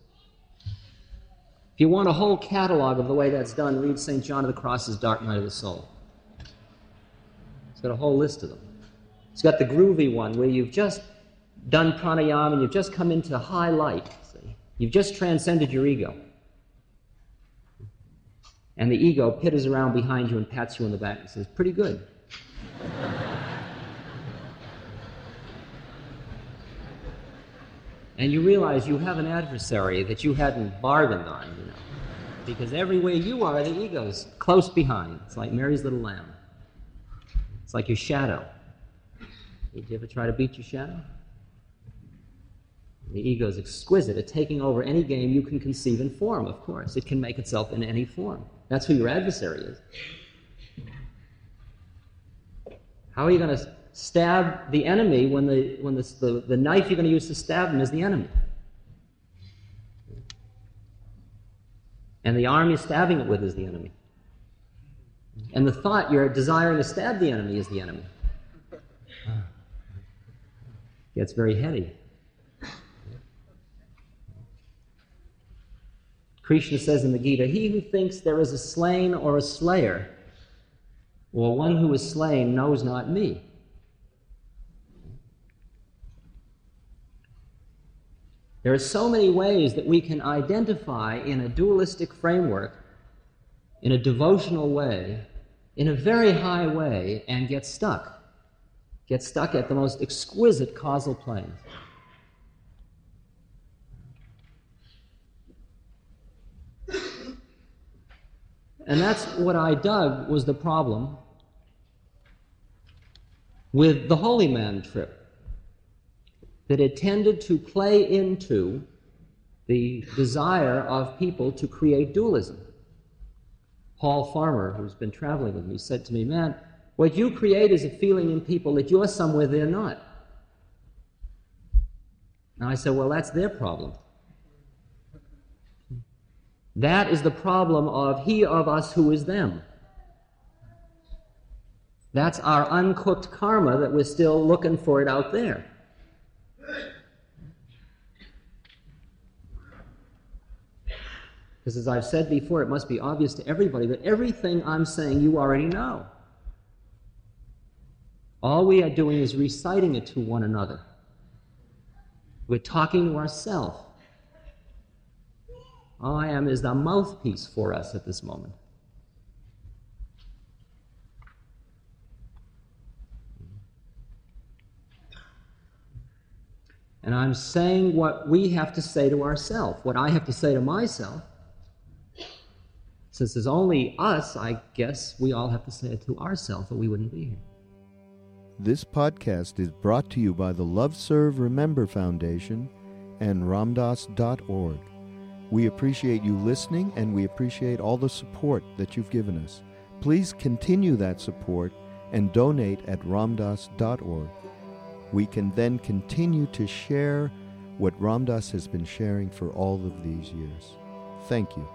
If you want a whole catalog of the way that's done, read St. John of the Cross's Dark Night of the Soul. It's got a whole list of them. It's got the groovy one where you've just done pranayama and you've just come into high light. See? You've just transcended your ego. And the ego pitters around behind you and pats you on the back and says, Pretty good. And you realize you have an adversary that you hadn't bargained on, you know. Because everywhere you are, the ego's close behind. It's like Mary's little lamb. It's like your shadow. Did you ever try to beat your shadow? The ego is exquisite at taking over any game you can conceive in form, of course. It can make itself in any form. That's who your adversary is. How are you going to stab the enemy when the, when the, the, the knife you're going to use to stab him is the enemy. And the arm you're stabbing it with is the enemy. And the thought you're desiring to stab the enemy is the enemy. Gets very heady. Krishna says in the Gita, He who thinks there is a slain or a slayer, or one who is slain, knows not me. There are so many ways that we can identify in a dualistic framework, in a devotional way, in a very high way, and get stuck. Get stuck at the most exquisite causal planes. And that's what I dug was the problem with the Holy Man trip that it tended to play into the desire of people to create dualism. Paul Farmer, who's been traveling with me, said to me, Man, what you create is a feeling in people that you're somewhere they're not. And I said, Well, that's their problem. That is the problem of he of us who is them. That's our uncooked karma that we're still looking for it out there. Because as I've said before, it must be obvious to everybody that everything I'm saying you already know. All we are doing is reciting it to one another. We're talking to ourselves. All I am is the mouthpiece for us at this moment. And I'm saying what we have to say to ourselves, what I have to say to myself. Since there's only us, I guess we all have to say it to ourselves, or we wouldn't be here. This podcast is brought to you by the Love Serve Remember Foundation and RamDass.org. We appreciate you listening and we appreciate all the support that you've given us. Please continue that support and donate at ramdass.org we can then continue to share what Ram Dass has been sharing for all of these years. Thank you.